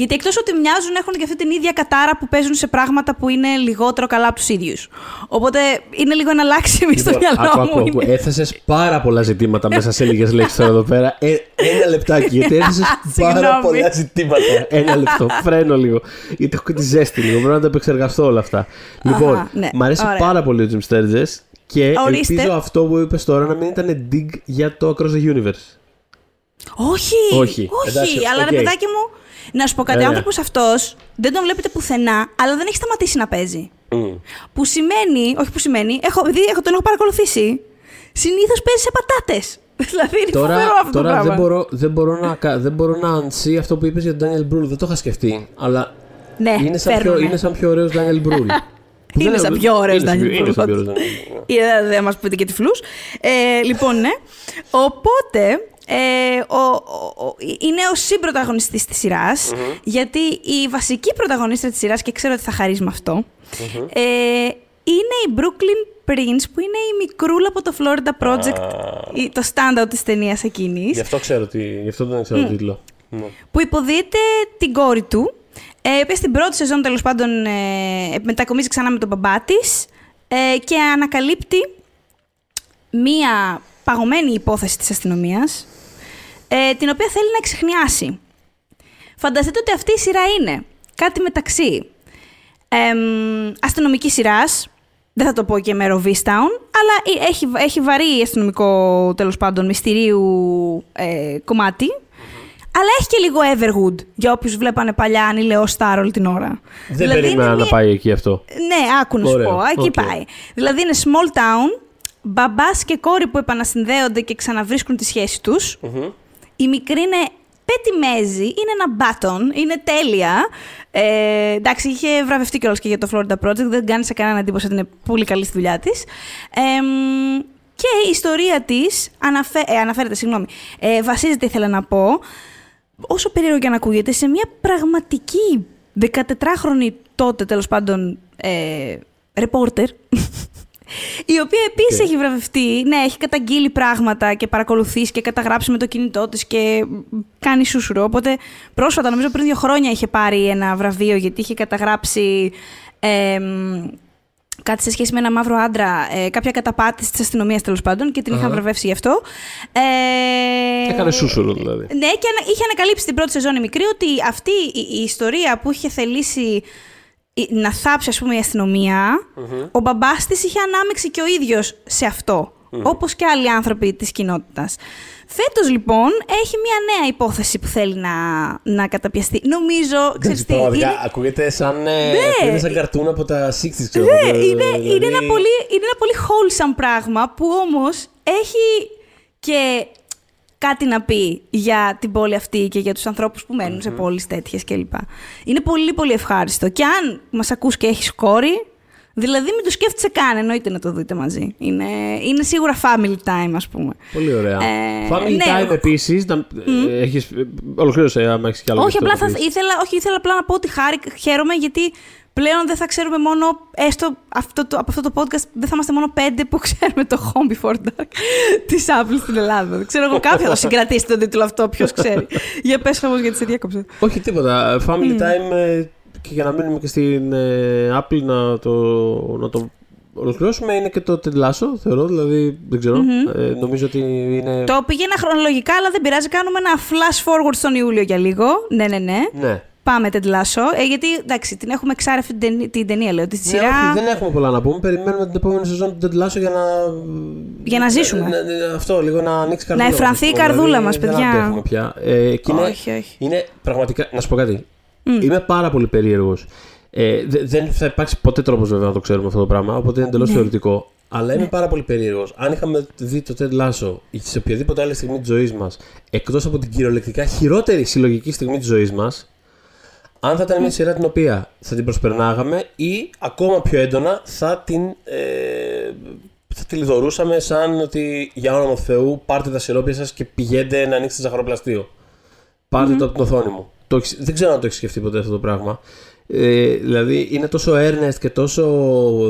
Γιατί εκτός ότι μοιάζουν, έχουν και αυτή την ίδια κατάρα που παίζουν σε πράγματα που είναι λιγότερο καλά από τους ίδιους. Οπότε είναι λίγο εναλλάξιμη στο Λοιπόν, μυαλό άκου, μου. άκου, άκου. είναι. Έθεσες πάρα πολλά ζητήματα μέσα σε λίγες λέξεις τώρα εδώ πέρα. Ε, ένα λεπτάκι, γιατί έθεσες (laughs) πάρα Συγγνώμη. πολλά ζητήματα. Ένα λεπτό. Φρένο λίγο. Γιατί έχω και τη ζέστη λίγο. Πρέπει να τα επεξεργαστώ όλα αυτά. Λοιπόν, ναι. μ' αρέσει Ωραία. πάρα πολύ ο Jim Sturgess και Ορίστε. ελπίζω αυτό που είπες τώρα να μην ήταν dig για το Across the Universe. Όχι, Όχι. όχι. Εντάξει, αλλά οκ. ρε παιδάκι μου, να σου πω κάτι. Ο Ωραία. άνθρωπος αυτός δεν τον βλέπετε πουθενά, αλλά δεν έχει σταματήσει να παίζει. Που σημαίνει, όχι που σημαίνει, έχω, επειδή έχω, τον έχω παρακολουθήσει, συνήθως παίζει σε πατάτες. (laughs) δηλαδή είναι Τώρα, φοβερό αυτό το τώρα πράγμα. δεν, μπορώ, δεν, μπορώ να, κα- δεν μπορώ να ανσύ αυτό που είπες για τον Daniel Brühl. Δεν το είχα σκεφτεί. Αλλά Ναι, είναι, σαν πιο, φέρνουνε. είναι σαν πιο ωραίος Daniel Brühl. Που (laughs) Είναι δεν- σαν πιο ωραίος είναι σαν- Daniel Είναι σαν πιο Brühl. ωραίος Daniel Brühl. Ε, Δεν μας πείτε και τυφλούς. Ε, λοιπόν, ναι. Οπότε, ε, ο, ο- ο- είναι ο συμπροταγωνιστής της σειρας γιατί η βασική πρωταγωνίστρια της σειράς, και ξέρω ότι θα χαρείς με αυτό, ε, είναι η Brooklyn Prince, που είναι η μικρούλα από το Florida Project, η- το standout της ταινίας εκείνης. Γι' αυτό ξέρω τι, γι' αυτό δεν ξέρω τον τίτλο. Ναι. που υποδίεται την κόρη του, ε, η οποία στην πρώτη σεζόν τέλος πάντων ε, μετακομίζει ξανά με τον μπαμπά της ε, και ανακαλύπτει μία παγωμένη υπόθεση της αστυνομίας, ε, την οποία θέλει να εξεχνιάσει. Φανταστείτε ότι αυτή η σειρά είναι κάτι μεταξύ εμ, αστυνομικής σειράς, δεν θα το πω και με Town, αλλά ε- έχει, έχει βαρύ αστυνομικό τέλος πάντων μυστηρίου ε, κομμάτι, αλλά έχει και λίγο Everwood, για όποιους βλέπανε παλιά Ανήλεο Star όλη την ώρα. Δεν Δηλαδή είναι περίμενα να μία- πάει εκεί αυτό. ναι, άκου να σου Ωραίο, πω. Εκεί οκ. πάει. Δηλαδή είναι small town, μπαμπάς και κόρη που επανασυνδέονται και ξαναβρίσκουν τη σχέση τους. Η μικρή είναι πετιμέζη, είναι ένα μπάτον, είναι τέλεια. Ε, εντάξει, είχε βραβευτεί κιόλας και για το Florida Project, δεν κάνει σε κανένα εντύπωση ότι είναι πολύ καλή στη δουλειά της. Εμ, και η ιστορία της αναφέ, ε, αναφέρεται, συγγνώμη, ε, βασίζεται, ήθελα να πω, όσο περίεργο και αν ακούγεται, σε μια πραγματική 14χρονη τότε τέλος πάντων ε, ρεπόρτερ, η οποία επίσης Οκ. έχει βραβευτεί, ναι, έχει καταγγείλει πράγματα και παρακολουθήσει και καταγράψει με το κινητό της και κάνει σούσουρο. Οπότε πρόσφατα, νομίζω πριν δύο χρόνια, είχε πάρει ένα βραβείο γιατί είχε καταγράψει εμ, κάτι σε σχέση με ένα μαύρο άντρα, ε, κάποια καταπάτηση της αστυνομίας τέλος πάντων και την είχαν Αχα. βραβεύσει γι' αυτό. Ε, Έκανε σούσουρο δηλαδή. ναι, και ανα- είχε ανακαλύψει την πρώτη σεζόν η μικρή ότι αυτή η, η ιστορία που είχε θελήσει η- να θάψει, ας πούμε, η αστυνομια ο μπαμπάς της είχε ανάμειξη και ο ίδιος σε αυτό. Όπως και άλλοι άνθρωποι της κοινότητας. Φέτος, λοιπόν, έχει μια νέα υπόθεση που θέλει να, να καταπιαστεί. Νομίζω, ξέρεις τι, Πραγματικά είναι- ακούγεται σαν, ε, Ναι. ακούγεται σαν καρτούν από τα 60s, ξέρω ναι, εγώ, είναι, δηλαδή- είναι, ένα πολύ, είναι ένα πολύ wholesome πράγμα που όμως έχει και κάτι να πει για την πόλη αυτή και για τους ανθρώπους που μένουν σε πόλεις τέτοιες κλπ. Είναι πολύ πολύ ευχάριστο. Και αν μας ακούς και έχεις κόρη, Δηλαδή, μην το σκέφτεσαι καν, εννοείται να το δείτε μαζί. Είναι, είναι σίγουρα family time, ας πούμε. Πολύ ωραία. Ε, Family ναι. time επίσης. Έχεις... Ολοκλήρωσε, άμα έχεις κι άλλο. Όχι, αυτό απλά να θα πεις. ήθελα, όχι, ήθελα απλά να πω ότι χάρη, χαίρομαι γιατί πλέον δεν θα ξέρουμε μόνο, έστω αυτό το, από αυτό το podcast, δεν θα είμαστε μόνο πέντε που ξέρουμε το Home Before Dark της Apple στην Ελλάδα. Δεν ξέρω εγώ κάποιο θα συγκρατήσει τον τίτλο αυτό, ποιος ξέρει. Για πες όμως γιατί σε διάκοψα. Όχι τίποτα. Family time ε, και για να μείνουμε και στην ε, Apple να το, να το ολοκληρώσουμε είναι και το Ted Lasso, θεωρώ. Δηλαδή, δεν ξερω Ε, νομίζω ότι είναι. Το πήγαινα χρονολογικά, αλλά δεν πειράζει. Κάνουμε ένα flash forward στον Ιούλιο για λίγο. Ναι, ναι, ναι. Ναι. Πάμε Ted Lasso. Ε, γιατί εντάξει, την έχουμε εξάρει αυτή την, ταινί- την ταινία, λέω. Τη Ναι, σειρά. όχι, δεν έχουμε πολλά να πούμε. Περιμένουμε την επόμενη σεζόν του Ted Lasso για να. Για να ζήσουμε. Ε, ναι, ναι, αυτό, λίγο να ανοίξει η καρδούλα. εφρανθεί μας, η καρδούλα δηλαδή, μας, δεν παιδιά. αντέχουμε πια. Ε, και είναι, Όχι, όχι. είναι πραγματικά. Να σου πω κάτι. Είμαι πάρα πολύ περίεργος. Ε, δε- δεν θα υπάρξει ποτέ τρόπος βέβαια να το ξέρουμε αυτό το πράγμα, οπότε είναι εντελώς Ναι. θεωρητικό. Αλλά είμαι πάρα πολύ περίεργος. Αν είχαμε δει το Ted Lasso σε οποιαδήποτε άλλη στιγμή της ζωής μας, εκτός από την κυριολεκτικά χειρότερη συλλογική στιγμή της ζωής μας, αν θα ήταν μια σειρά την οποία θα την προσπερνάγαμε ή ακόμα πιο έντονα θα την. Ε, θα τη λιδωρούσαμε σαν ότι για όνομα του Θεού πάρτε τα σιρόπια σας και πηγαίνετε να ανοίξετε ζαχαροπλαστείο. Πάρτε το από την οθόνη μου. Το, έχεις- δεν ξέρω αν το έχεις σκεφτεί ποτέ αυτό το πράγμα. Ε, δηλαδή είναι τόσο earnest και τόσο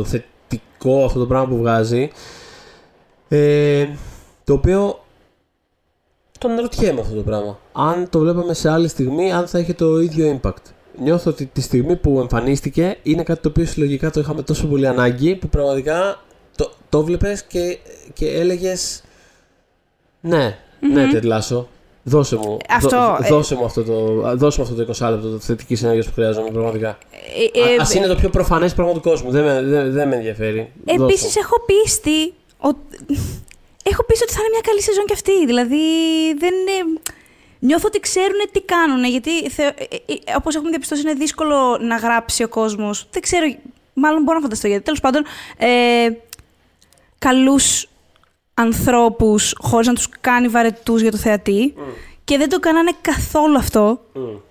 θετικό αυτό το πράγμα που βγάζει. Ε, το οποίο τον αναρωτιέμαι αυτό το πράγμα. Αν το βλέπαμε σε άλλη στιγμή, αν θα είχε το ίδιο impact. Νιώθω ότι τη στιγμή που εμφανίστηκε είναι κάτι το οποίο συλλογικά το είχαμε τόσο πολύ ανάγκη που πραγματικά το, το βλέπεις και, και έλεγες ναι, ναι Τετλάσο, δώσε μου, Αυτό, δώ- ε, δώσε μου αυτό το, δώσε μου αυτό το 20 λεπτό το θετική συνέργεια που χρειάζομαι πραγματικά. Ε, ε, Α ας είναι το πιο προφανές πράγμα του κόσμου, δεν με, δεν, δεν με ενδιαφέρει. Δώσε Επίσης, μου. έχω πίστη. Ότι... (laughs) Έχω πίστη ότι θα είναι μια καλή σεζόν κι αυτή. Δηλαδή, δεν είναι... Νιώθω ότι ξέρουν τι κάνουν. Γιατί, θε... ε, ε, όπως έχουμε διαπιστώσει, είναι δύσκολο να γράψει ο κόσμος. Δεν ξέρω, μάλλον μπορώ να φανταστώ γιατί. Τέλος πάντων, ε, καλούς ανθρώπους χωρίς να τους κάνει βαρετούς για το θεατή. Και δεν το κάνανε καθόλου αυτό.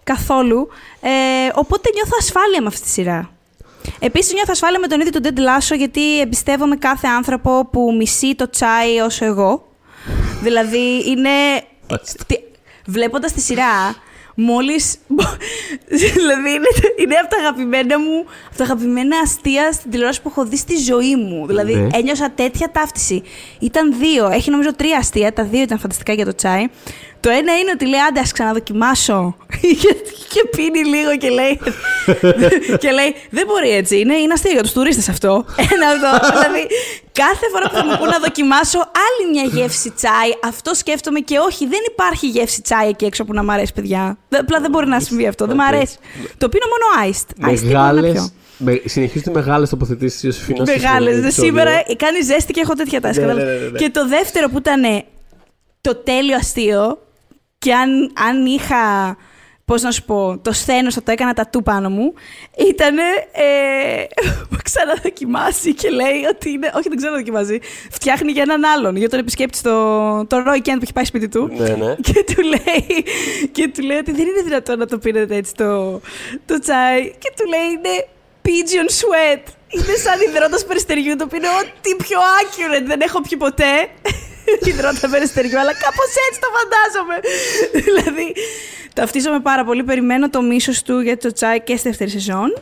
Καθόλου. Ε, οπότε νιώθω ασφάλεια με αυτή τη σειρά. Επίσης, νιώθω ασφάλεια με τον ίδιο τον Ted Lasso, γιατί εμπιστεύομαι κάθε άνθρωπο που μισεί το τσάι όσο εγώ. δηλαδή, είναι. Μάλιστα. Τι... Βλέποντας τη σειρά, μόλις. (laughs) δηλαδή, είναι, είναι από τα αγαπημένα μου, από τα αγαπημένα αστεία στην τηλεόραση που έχω δει στη ζωή μου. Δηλαδή, Ναι. ένιωσα τέτοια ταύτιση. Ήταν δύο. Έχει νομίζω τρία αστεία. Τα δύο ήταν φανταστικά για το τσάι. Το ένα είναι ότι λέει, άντε, ας ξαναδοκιμάσω. (laughs) και, και πίνει λίγο και λέει, (laughs) και λέει, δεν μπορεί έτσι, είναι, είναι αστείο για τους τουρίστες αυτό. (laughs) Ένα αυτό. δηλαδή, κάθε φορά που θα μου πούν να δοκιμάσω άλλη μια γεύση τσάι, αυτό σκέφτομαι και όχι, δεν υπάρχει γεύση τσάι εκεί έξω που να μ' αρέσει, παιδιά. Δεν- Απλά δεν μπορεί να συμβεί αυτό, δεν μ' Οκ. αρέσει. Το πίνω μόνο iced. Iced tea μπορώ να Μεγάλες, πιω. με, συνεχίζονται μεγάλες τοποθετήσεις η Ιωσήφινα στο Μεγάλες. σημερινό επεισόδιο. Σήμερα κάνει ζέστη και έχω τέτοια τάση. Ναι, κατάλαβες. ναι, ναι, ναι. Και το δεύτερο που ήταν το τέλειο αστείο, και αν, αν είχα. Πώς να σου πω, το σθένος θα το έκανα τα του πάνω μου. Ήταν. Ε, που (laughs) ξαναδοκιμάσει και λέει ότι είναι. Όχι, δεν ξέρω να δοκιμάζει. Φτιάχνει για έναν άλλον. Για τον επισκέπτη στο. Το Roy Kent που έχει πάει σπίτι του. Ναι, ναι. (laughs) Και του λέει, και του λέει ότι δεν είναι δυνατόν να το πίνετε έτσι το, το τσάι. Και του λέει είναι pigeon sweat. Είναι σαν υδρότας περιστεριού, το πίνω ό,τι πιο accurate δεν έχω πιει ποτέ. Υδρότα περιστεριού, αλλά κάπως έτσι το φαντάζομαι. δηλαδή, ταυτίζομαι πάρα πολύ. Περιμένω το μίσος του για το τσάι και στη δεύτερη σεζόν.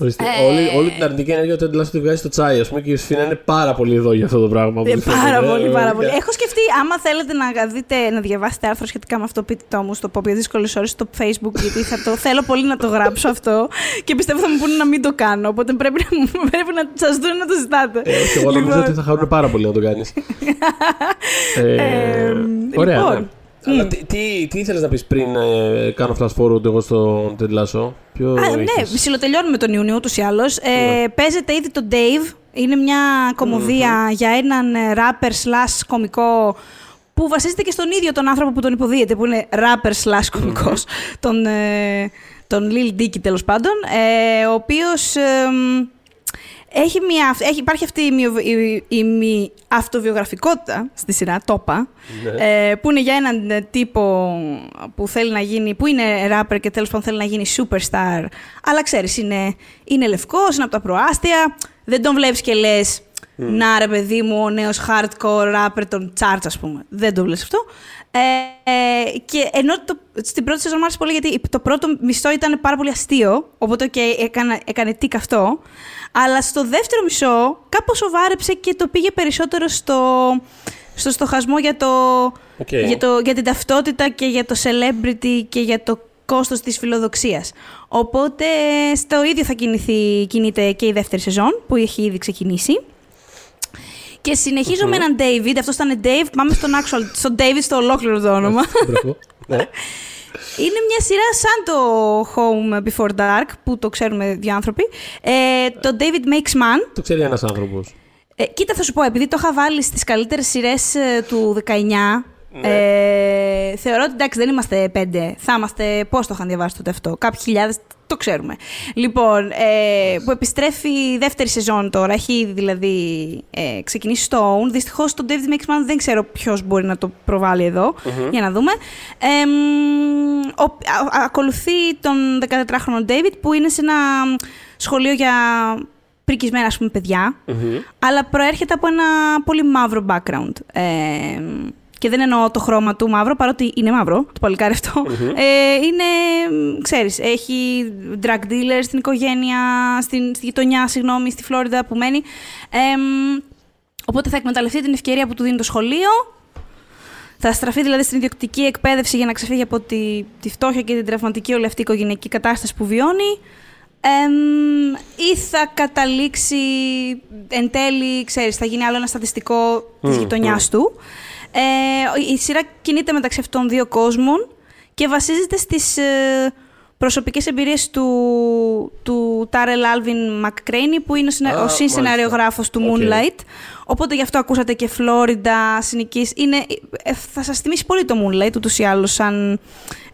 Ορίστε, Ε, όλη, όλη την αρνητική ενέργεια του Ted Lasso τη βγάζει στο τσάι. Α πούμε και η Ιωσήφινα είναι πάρα πολύ εδώ για αυτό το πράγμα. από Ε, ό,τι πάρα φαίνεται. πολύ, Ε, πάρα ε, πολύ. ε, Έχω σκεφτεί, άμα θέλετε να δείτε, να διαβάσετε άρθρο σχετικά με αυτό, πείτε το μου στο πω για δύσκολες ώρες στο Facebook, γιατί θα το θέλω πολύ να το γράψω αυτό και πιστεύω θα μου πούνε να μην το κάνω. Οπότε πρέπει να, μου- (laughs) πρέπει να σας δουν να το ζητάτε. ε, όχι, εγώ νομίζω Λοιπόν. ότι θα χαρούν πάρα πολύ να το κάνεις. (laughs) Ε, ωραία. λοιπόν. ναι. Αλλά τι, τι, τι ήθελες να πεις πριν ε, κάνω flash forward εγώ στον Ted Lasso. Ποιο Α, ναι, έχεις; ψιλοτελειώνουμε τον Ιουνιό ούτως ή άλλως. Ε, παίζεται ήδη το Dave. Είναι μια κομμωδία για έναν ε, rapper slash κωμικό που βασίζεται και στον ίδιο τον άνθρωπο που τον υποδίεται, που είναι rapper slash κωμικός, τον, ε, τον Lil Dicky τέλος πάντων, ε, ο οποίος... εμ, έχει μια, έχει, υπάρχει αυτή η, μυο- η, η μη αυτοβιογραφικότητα στη σειρά, τόπα, Ναι. ε, που είναι για έναν ε, τύπο που θέλει να γίνει, που είναι rapper και τέλος πάντων θέλει να γίνει superstar, αλλά ξέρεις, είναι, είναι λευκός, είναι από τα προάστια, δεν τον βλέπεις και λες. Να ρε παιδί μου, ο νέος hardcore rapper των charts, ας πούμε. Δεν το βλέπεις αυτό. Ε, και ενώ το, στην πρώτη σεζόν μου άρεσε πολύ γιατί το πρώτο μισό ήταν πάρα πολύ αστείο, οπότε και έκανε, έκανε τίκ αυτό. Αλλά στο δεύτερο μισό κάπως σοβάρεψε και το πήγε περισσότερο στο, στο στοχασμό για, το, Okay. για, το, για την ταυτότητα και για το celebrity και για το κόστος της φιλοδοξίας. Οπότε στο ίδιο θα κινηθεί, κινείται και η δεύτερη σεζόν που έχει ήδη ξεκινήσει. Και συνεχίζω με έναν David, αυτό ήταν Dave, πάμε στον actual, στον David στο ολόκληρο το όνομα. Μπράβο. ναι. (laughs) Είναι μια σειρά σαν το Home Before Dark, που το ξέρουμε δύο άνθρωποι. Ε, το David Makes Man. Το ξέρει ένας άνθρωπος. Ε, κοίτα, θα σου πω, επειδή το είχα βάλει στις καλύτερες σειρές ε, του 19, Ναι. ε, θεωρώ ότι εντάξει δεν είμαστε πέντε. Θα είμαστε, πώς το είχαν διαβάσει τότε αυτό, κάποιοι χιλιάδες, το ξέρουμε. Λοιπόν, ε, που επιστρέφει η δεύτερη σεζόν τώρα, έχει ήδη δηλαδή ε, ξεκινήσει στο Own. Δυστυχώς το David Makes Man δεν ξέρω ποιος μπορεί να το προβάλλει εδώ, για να δούμε. Ε, μ, ο, α- α- ακολουθεί τον 14χρονο David που είναι σε ένα σχολείο για πρικισμένα ας πούμε παιδιά, αλλά προέρχεται από ένα πολύ μαύρο background. Ε, και δεν εννοώ το χρώμα του μαύρο, παρότι είναι μαύρο, το παλικάρι αυτό. Ε, είναι, μ, ξέρεις, έχει drug dealers στην οικογένεια, στην, στη γειτονιά, συγγνώμη, στη Φλόριντα που μένει. Ε, μ, οπότε θα εκμεταλλευτεί την ευκαιρία που του δίνει το σχολείο, θα στραφεί δηλαδή στην ιδιοκτική εκπαίδευση για να ξεφύγει από τη, τη φτώχεια και την τραυματική όλη αυτή οικογενειακή κατάσταση που βιώνει. Εμ, ή θα καταλήξει εν τέλει, ξέρεις, θα γίνει άλλο ένα στατιστικό της γειτονιάς του. Ε, η σειρά κινείται μεταξύ αυτών των δύο κόσμων και βασίζεται στις ε, προσωπικές εμπειρίες του, του Tarell Alvin McCraney που είναι ο, συνα- Α, ο μάλιστα. συνσεναριογράφος του Οκ. Moonlight. Οπότε γι' αυτό ακούσατε και Φλόριντα, συνοικίες. Είναι, ε, θα σας θυμίσει πολύ το Moonlight ούτως ή άλλως σαν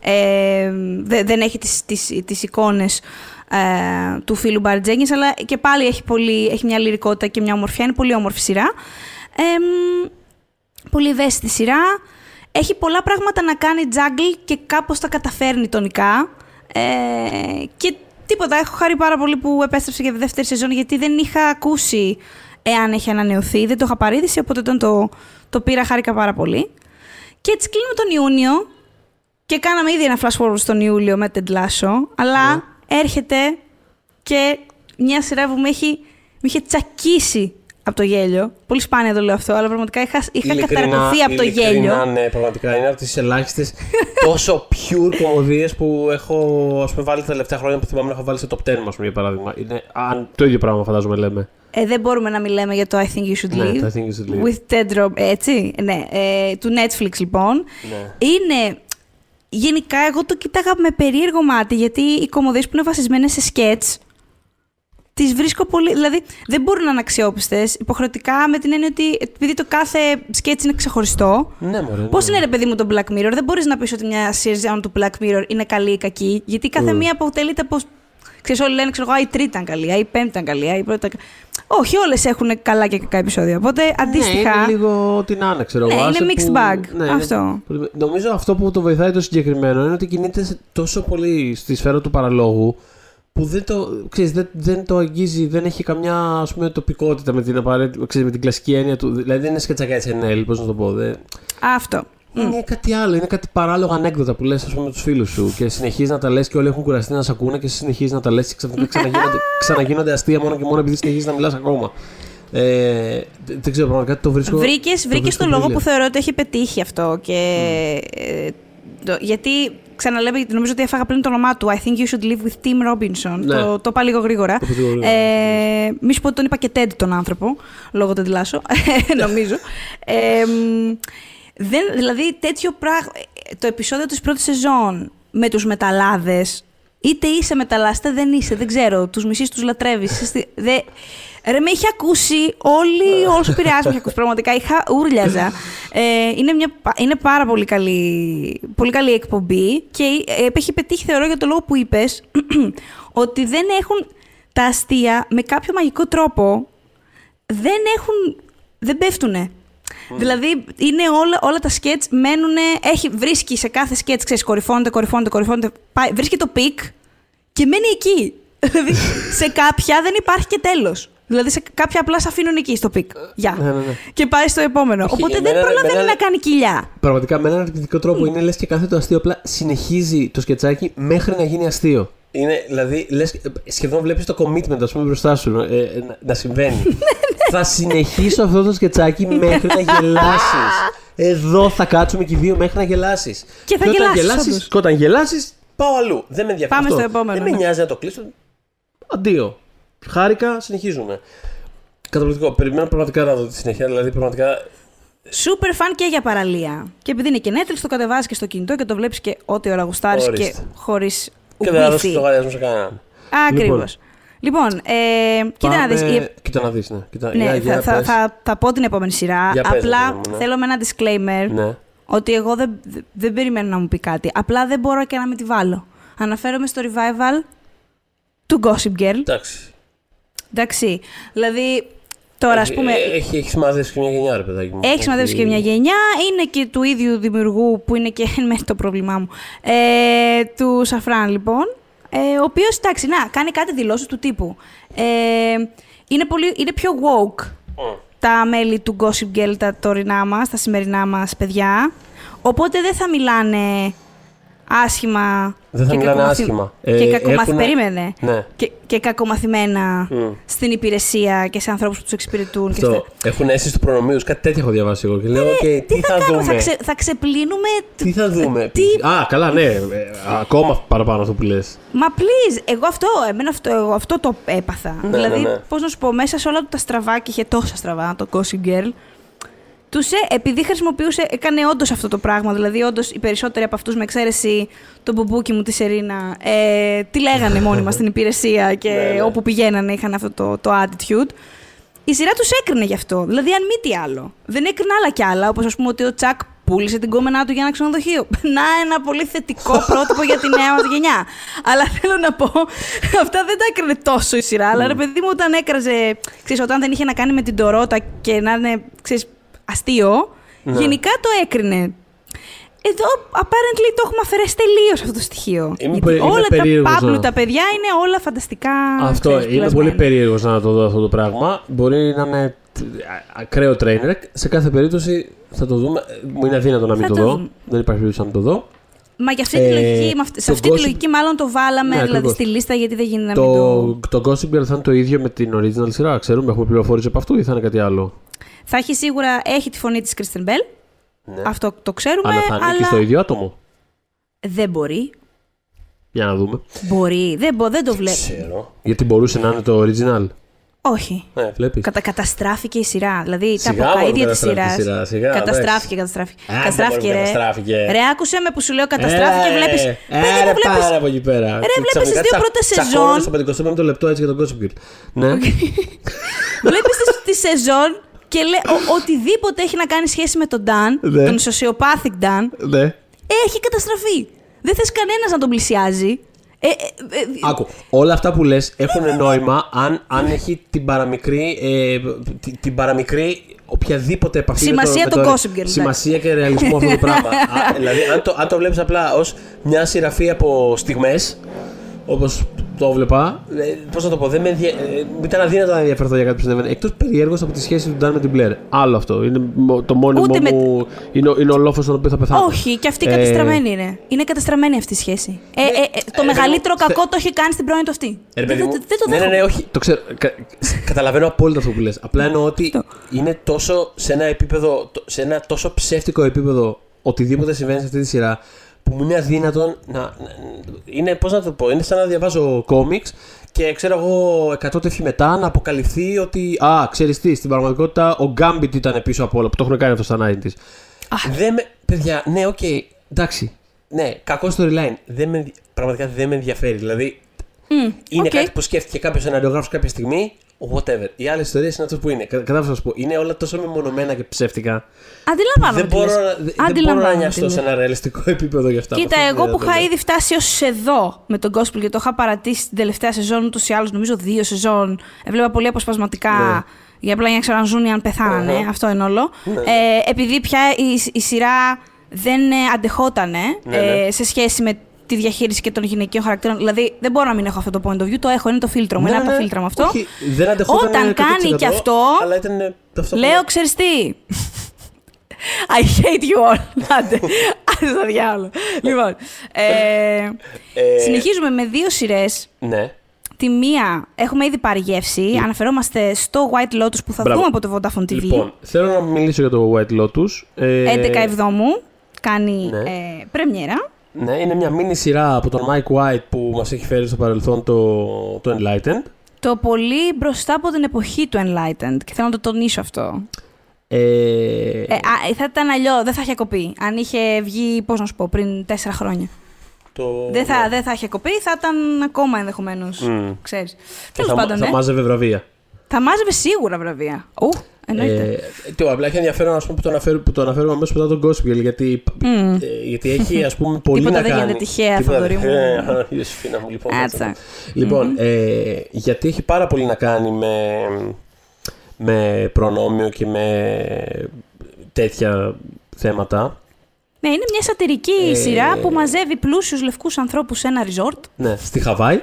ε, δε- δεν έχει τις, τις, τις εικόνες ε, του φίλου Barry Jenkins, αλλά και πάλι έχει, πολύ, έχει μια λυρικότητα και μια ομορφιά. Είναι πολύ όμορφη σειρά. Ε, μ, πολύ ευαίσθητη σειρά. Έχει πολλά πράγματα να κάνει τζάγκλ και κάπως τα καταφέρνει τονικά. Ε, και τίποτα, έχω χάρη πάρα πολύ που επέστρεψε για τη δεύτερη σεζόν γιατί δεν είχα ακούσει εάν έχει ανανεωθεί. Δεν το είχα παρήδηση, οπότε όταν το, το πήρα χάρηκα πάρα πολύ. Και έτσι κλείνουμε τον Ιούνιο και κάναμε ήδη ένα flash forward στον Ιούλιο με Ted Lasso, αλλά έρχεται και μια σειρά που με έχει, με είχε τσακίσει από το γέλιο. Πολύ σπάνια το λέω αυτό, αλλά πραγματικά είχα, είχα καταρακωθεί από το ειλικρινά, γέλιο. Ναι, πραγματικά είναι από τις ελάχιστες τόσο pure κομμωδίες που έχω ας πούμε, βάλει τα τελευταία χρόνια που θυμάμαι να έχω βάλει σε top 10 μας, πούμε, για παράδειγμα. Είναι, αν, το ίδιο πράγμα φαντάζομαι λέμε. Ε, δεν μπορούμε να μιλάμε για το I think you should Ναι, leave. το I think you should leave. With Ted Rob, έτσι. Ναι, ε, του Netflix λοιπόν. Ναι. Είναι. Γενικά, εγώ το κοίταγα με περίεργο μάτι, γιατί οι κομμωδίες που είναι βασισμένες σε σκέτς, τις βρίσκω πολύ. Δηλαδή, δεν μπορούν να είναι αξιόπιστες. Υποχρεωτικά με την έννοια ότι επειδή το κάθε σκέτς είναι ξεχωριστό. Ναι, μωρέ. Πώς ναι. είναι ρε παιδί μου το Black Mirror, δεν μπορείς να πεις ότι μια season του Black Mirror είναι καλή ή κακή, γιατί κάθε μία αποτελείται από. Ξέρεις, όλοι λένε, ξέρω εγώ, «Α, η τρίτη ήταν καλή, α, η πέμπτη ήταν καλή, α, η πρώτη ήταν καλή. Όχι, όλες έχουν καλά και κακά επεισόδια. Οπότε αντίστοιχα. Ναι, είναι λίγο ό,τι να είναι, ξέρω Ναι, εγώ. είναι άσε mixed που- bag. Ναι, είναι Αυτό. πολύ- Νομίζω αυτό που το βοηθάει το συγκεκριμένο είναι ότι κινείται σε- τόσο πολύ στη σφαίρα του παραλόγου που δεν το, ξέρεις, δεν, δεν το αγγίζει, δεν έχει καμιά ας πούμε, τοπικότητα με την, απαραίτητη, ξέρεις, με την κλασική έννοια του. Δηλαδή δεν είναι σκετσακιά SNL, πώς να το πω. Δεν... Αυτό. Είναι κάτι άλλο, είναι κάτι παράλογα ανέκδοτα που λες ας πούμε, με τους φίλους σου και συνεχίζεις να τα λες και όλοι έχουν κουραστεί να σε ακούνε και εσύ συνεχίζεις να τα λες και ξαφνικά (laughs) ξαναγίνονται, ξαναγίνονται αστεία μόνο και μόνο επειδή συνεχίζεις να μιλάς ακόμα. Ε, δεν δεν ξέρω, πραγματικά το βρίσκω. Βρήκε το βρήκες βρίσκω το λόγο brilliant. που θεωρώ ότι έχει πετύχει αυτό. Και, ε, το- γιατί ξαναλέμε, νομίζω ότι έφαγα πριν το όνομά του. I think you should live with Tim Robinson. Ναι. Το, το είπα λίγο γρήγορα. Το είπες λίγο γρήγορα. Ε, μη σου πω ότι τον είπα και Ted τον άνθρωπο, λόγω του Λάσο, (laughs) νομίζω. Ε, μ, δεν, δηλαδή, τέτοιο πράγμα. Το επεισόδιο της πρώτης σεζόν με τους μεταλλάδες, είτε είσαι μεταλλάς, είτε δεν είσαι, δεν ξέρω. Τους μισείς, τους λατρεύεις. Είστε- δε, ρε, με είχε ακούσει όλη, όλος ο Πειραιάς με είχε (laughs) ακούσει. Πραγματικά είχα ούρλιαζα. Ε, είναι, μια, πα- είναι πάρα πολύ καλή, πολύ καλή εκπομπή και ε, έχει πετύχει, θεωρώ, για το λόγο που είπες, (clears throat) ότι δεν έχουν τα αστεία με κάποιο μαγικό τρόπο δεν έχουν. δεν πέφτουνε. Δηλαδή, είναι όλα, όλα τα σκετς μένουν. Έχει, βρίσκει σε κάθε σκετς, ξέρεις, κορυφώνεται, κορυφώνεται, κορυφώνεται. Πάει, βρίσκει το peak και μένει εκεί. (laughs) Δηλαδή, σε κάποια δεν υπάρχει και τέλος. Δηλαδή σε κάποια απλά σε αφήνουν εκεί στο peak. Yeah. Ναι, ναι, ναι. Και πάει στο επόμενο. Όχι, Οπότε εμένα- δεν προλαβαίνει εμένα- να κάνει κοιλιά. Πραγματικά με έναν αρνητικό τρόπο είναι λες και κάθε το αστείο απλά συνεχίζει το σκετσάκι μέχρι να γίνει αστείο. Είναι, δηλαδή, λες, σχεδόν βλέπεις το commitment, ας πούμε, μπροστά σου ε, ε, να, να συμβαίνει. (laughs) θα συνεχίσω αυτό το σκετσάκι μέχρι να γελάσεις. Εδώ θα κάτσουμε και οι δύο μέχρι να γελάσεις. Και θα όταν γελάσεις, όντως. και όταν γελάσεις, πάω αλλού. Δεν με ενδιαφέρει. Πάμε αυτό. στο επόμενο, Δεν με ναι. νοιάζει να το κλείσω. Αντίο. Χάρηκα, συνεχίζουμε. Καταπληκτικό. Περιμένω πραγματικά να δω τη συνέχεια. Δηλαδή, πραγματικά Super fan και για παραλία. Και επειδή είναι και Netflix, το κατεβάζεις και στο κινητό και το βλέπεις και ό,τι ώρα γουστάρεις και Ορίστε. χωρίς. Και δεν θα δώσει λογαριασμό σε κανέναν. Ακριβώς. Λοιπόν, ε, κοίτα να δεις, η- Κοίτα να δεις, ναι. Κοίτα, Ναι, για- θα, για θα, πες. θα, θα πω την επόμενη σειρά. Για πες, Απλά ρε παιδί μου, ναι. θέλω με ένα disclaimer Ναι. ότι εγώ δεν, δεν περιμένω να μου πει κάτι. Απλά δεν μπορώ και να μην τη βάλω. Αναφέρομαι στο revival του Gossip Girl. Εντάξει. Εντάξει. Δηλαδή, τώρα, ας πούμε, Έχει, έχει, έχεις σημαδέψει και μια γενιά, ρε παιδάκι μου. έχεις σημαδέψει και μια γενιά. Είναι και του ίδιου δημιουργού, που είναι και (laughs) μέχρι το πρόβλημά μου. Ε, του Σαφράν, λοιπόν. Ε, ο οποίος, εντάξει, να, κάνει κάτι δηλώσεις του τύπου. Ε, είναι, πολύ, είναι πιο woke Μμ. τα μέλη του Gossip Girl, τα τωρινά μας, τα σημερινά μας παιδιά. Οπότε δεν θα μιλάνε άσχημα. Δεν θα και μιλάνε κακομαθη- άσχημα. Και Ε, κακομαθ... έχουνε- Περίμενε. Ναι. Και, και κακομαθημένα Μμ. στην υπηρεσία και σε ανθρώπους που τους εξυπηρετούν. Και Αυτό. στα... Έχουν αίσθηση του προνομίου, κάτι τέτοιο έχω διαβάσει εγώ. Και λέω, οκ, Τι, τι θα, κάνουμε, δούμε; θα, ξε, θα ξεπλύνουμε... Τι θα δούμε; Τι- Α, καλά, ναι. Ε, Ακόμα παραπάνω αυτό που λες. Μα please, εγώ αυτό, εμένα αυτό, εγώ αυτό το έπαθα. Ναι, δηλαδή, ναι, ναι. πώς να σου πω, μέσα σε όλα του τα στραβά και είχε τόσα στραβά το Gossip Girl, τους, ε, επειδή χρησιμοποιούσε, έκανε όντως αυτό το πράγμα. Δηλαδή, όντως οι περισσότεροι από αυτούς, με εξαίρεση τον μπουμπούκι μου τη Serena, ε, τι λέγανε μόνιμα στην υπηρεσία (laughs) και Ναι, ναι. όπου πηγαίνανε είχαν αυτό το, το attitude. Η σειρά τους έκρινε γι' αυτό. Δηλαδή, αν μη τι άλλο. Δεν έκρινε άλλα κι άλλα, όπως ας πούμε ότι ο Τσακ πούλησε την κόμενά του για ένα ξενοδοχείο. (laughs) Να, ένα πολύ θετικό (laughs) πρότυπο για τη νέα μας γενιά. Αλλά θέλω να πω, αυτά δεν τα έκρινε τόσο η σειρά. Αλλά ρε παιδί μου, όταν έκραζε, ξέρεις, όταν δεν είχε να κάνει με την Τωρότα και να είναι ξέρεις, αστείο, Ναι. γενικά το έκρινε. Εδώ apparently το έχουμε αφαιρέσει τελείως αυτό το στοιχείο. Είμαι Γιατί περί- είμαι όλα τα περίεργος Παύλου, να- τα παιδιά είναι όλα φανταστικά. Αυτό ξέρεις, είναι πουλασμένα. πολύ περίεργος να το δω αυτό το πράγμα. Μπορεί να είναι τ- α- ακραίο trainer. Σε κάθε περίπτωση θα το δούμε. Μου είναι αδύνατο να μην Θα το, το δω. δούμε. Δεν υπάρχει περίπτωση να μην το δω. Μα για αυτή τη Ε, λογική, με αυτή- σε το αυτή τη gossip- λογική μάλλον το βάλαμε Ναι, δηλαδή ακριβώς. στη λίστα γιατί δεν γίνεται να μην το... Το, το Gossip Girl θα είναι το ίδιο με την original σειρά. Ξέρουμε, έχουμε πληροφόρηση από αυτού ή θα είναι κάτι άλλο; Θα έχει σίγουρα, έχει τη φωνή της Κρίστεν Μπέλ, Ναι. αυτό το ξέρουμε, Αλλά θα είναι και αλλά στο ίδιο άτομο. δεν μπορεί. Για να δούμε. Μπορεί, δεν, μπο- δεν το βλέπω. Ξέρω. Γιατί μπορούσε να είναι το original. Όχι. Ναι, βλέπεις. Κατα, καταστράφηκε η σειρά. Δηλαδή τα Σιγά, αποκαίδια μόνο τη καταστράφηκε σειρά. η σειράς, σιγά, Καταστράφηκε, καταστράφηκε. Άντε, καταστράφηκε, μόνο ρε. καταστράφηκε. Ρε, άκουσε με που σου λέω καταστράφηκε. Ε, Βλέπεις. ε, Παιδί ρε, μου, βλέπει. πάρα από εκεί πέρα. Ρε, Και βλέπεις ξαφνικά τις δύο τσα- πρώτες τσακώνονται σεζόν. στο 55ο λεπτό έτσι για τον Gossip Girl. Ναι. Βλέπεις τη, τη σεζόν και λέει ο- οτιδήποτε έχει να κάνει σχέση με τον Dan, Ναι. τον sociopathic Dan, ναι. έχει καταστραφεί. Δεν θες κανένας να τον πλησιάζει. Ε, ε, ε, Άκου, όλα αυτά που λες έχουν νόημα αν, αν έχει την παραμικρή, ε, την, την παραμικρή οποιαδήποτε επαφή Σημασία με το το, Gossip Girl, εντάξει. Σημασία και ρεαλισμό αυτό το (laughs) πράγμα. Α, δηλαδή, αν το, αν το βλέπεις απλά ως μια σειραφή από στιγμές, όπως το βλέπα, ε, πώς να το πω, δεν με ενδια... ε, ήταν αδύνατο να ενδιαφερθώ για κάτι που συνέβαινε. Εκτός περίεργος από τη σχέση του Ντάν με την Μπλερ. Άλλο αυτό. Είναι μο- το μόνιμο Ούτε με- μου... Είναι, ο- είναι ο λόφος στον οποίο θα πεθάνω. όχι, και αυτή Ε, κατεστραμμένη είναι. Είναι κατεστραμμένη αυτή η σχέση. Ε, ε, ε, το ε, μεγαλύτερο θε- κακό το έχει κάνει στην πρώην του αυτή. Ε, ρε Δεν, παιδί μου, δεν- δεν το ναι, ναι, δέχομαι. ναι, όχι. Το ξέρω. Κα- καταλαβαίνω απόλυτα αυτό που λες. Απλά εννοώ ότι είναι τόσο σε ένα επίπεδο, το- σε ένα τόσο ψεύτικο επίπεδο οτιδήποτε συμβαίνει σε αυτή τη σειρά που μου είναι αδύνατον να. να- είναι, πώς να το πω, είναι σαν να διαβάζω κόμιξ και ξέρω εγώ 100 τεύχη μετά να αποκαλυφθεί ότι. Α, ξέρεις τι, στην πραγματικότητα ο Γκάμπιτ ήταν πίσω από όλα που το έχουν κάνει αυτό στα 90s. Δεν με. Παιδιά, ναι, οκ, εντάξει. Ναι, κακό storyline. Δεν με, ενδια- πραγματικά δεν με ενδιαφέρει. Δηλαδή, Μμ, είναι οκ. κάτι που σκέφτηκε κάποιος σεναριογράφος κάποια στιγμή. Whatever. Οι άλλες ιστορίες είναι αυτό που είναι. Κα- Κατάλαβα να σου πω. Είναι όλα τόσο μεμονωμένα και ψεύτικα. Αντιλαμβάνομαι. Δεν τι μπορώ, λες. να, δεν- δεν μπορώ να Αντιλαμβάνομαι τι νοιαστώ λες. σε ένα ρεαλιστικό επίπεδο γι' αυτά. Κοίτα, Αυτό εγώ δεν που είναι είχα το ήδη φτάσει ως εδώ με τον Gospel και το είχα παρατήσει την τελευταία σεζόν ούτως ή άλλως, νομίζω δύο σεζόν. Έβλεπα πολύ αποσπασματικά Ναι. για απλά για να ξέρω αν ζουν ή αν πεθάνανε. Αχα. Αυτό είναι όλο. Ναι. Ε, επειδή πια η, η σειρά δεν ε, αντεχότανε Ναι, ναι. ε, σε σχέση με τη διαχείριση και των γυναικείων χαρακτήρων. Δηλαδή, δεν μπορώ να μην έχω αυτό το point of view. Το έχω, είναι το φίλτρο μου. Ναι, είναι από τα ναι, φίλτρα μου αυτό. όχι, δεν αντεχόταν Όταν 100%, κάνει και αυτό, Αλλά ήταν ταυτόχρονα- Λέω, ξέρεις τι; I hate you all. Άντε, άντε στο διάλογο. λοιπόν, ε, Ε, συνεχίζουμε με δύο σειρές. Ναι. Τη μία έχουμε ήδη πάρει γεύση. Αναφερόμαστε στο White Lotus που θα Μπράβο. δούμε από το Vodafone TV. Λοιπόν, θέλω να μιλήσω για το White Lotus. Ε, 11 Εβδόμου κάνει ναι. ε, πρεμιέρα. Ναι, είναι μια μίνι σειρά από τον Mike White που μας έχει φέρει στο παρελθόν το, το Enlightened. Το πολύ μπροστά από την εποχή του Enlightened και θέλω να το τονίσω αυτό. Ε, Ε, α, θα ήταν αλλιώ, δεν θα είχε κοπεί. Αν είχε βγει, πώς να σου πω, πριν τέσσερα χρόνια. το, Δεν θα, ναι. δεν θα είχε κοπεί, θα ήταν ακόμα ενδεχομένως. Μμ. Ξέρεις. Και Τέλος θα, πάντων, θα ναι. μάζευε βραβεία. Θα μάζευε σίγουρα βραβεία. Ου, εννοείται. Ε, το απλά έχει ενδιαφέρον ας πούμε, που το, αναφέρω, που το αναφέρουμε αμέσως μετά τον Gossip Girl, γιατί, Μμ. ε, γιατί έχει ας πούμε (laughs) πολύ Τίποτα να δεν κάνει. γίνεται τυχαία, Τίποτα Θοδωρή δεν- μου. Ε, (laughs) α, η Ιωσήφινα μου, λοιπόν. Έτσι. κάτσε. Λοιπόν, ε, γιατί έχει πάρα πολύ να κάνει με, με προνόμιο και με τέτοια θέματα. Ναι, είναι μια σατυρική Ε, σειρά που μαζεύει πλούσιους λευκούς ανθρώπους σε ένα resort Ναι, στη Χαβάη.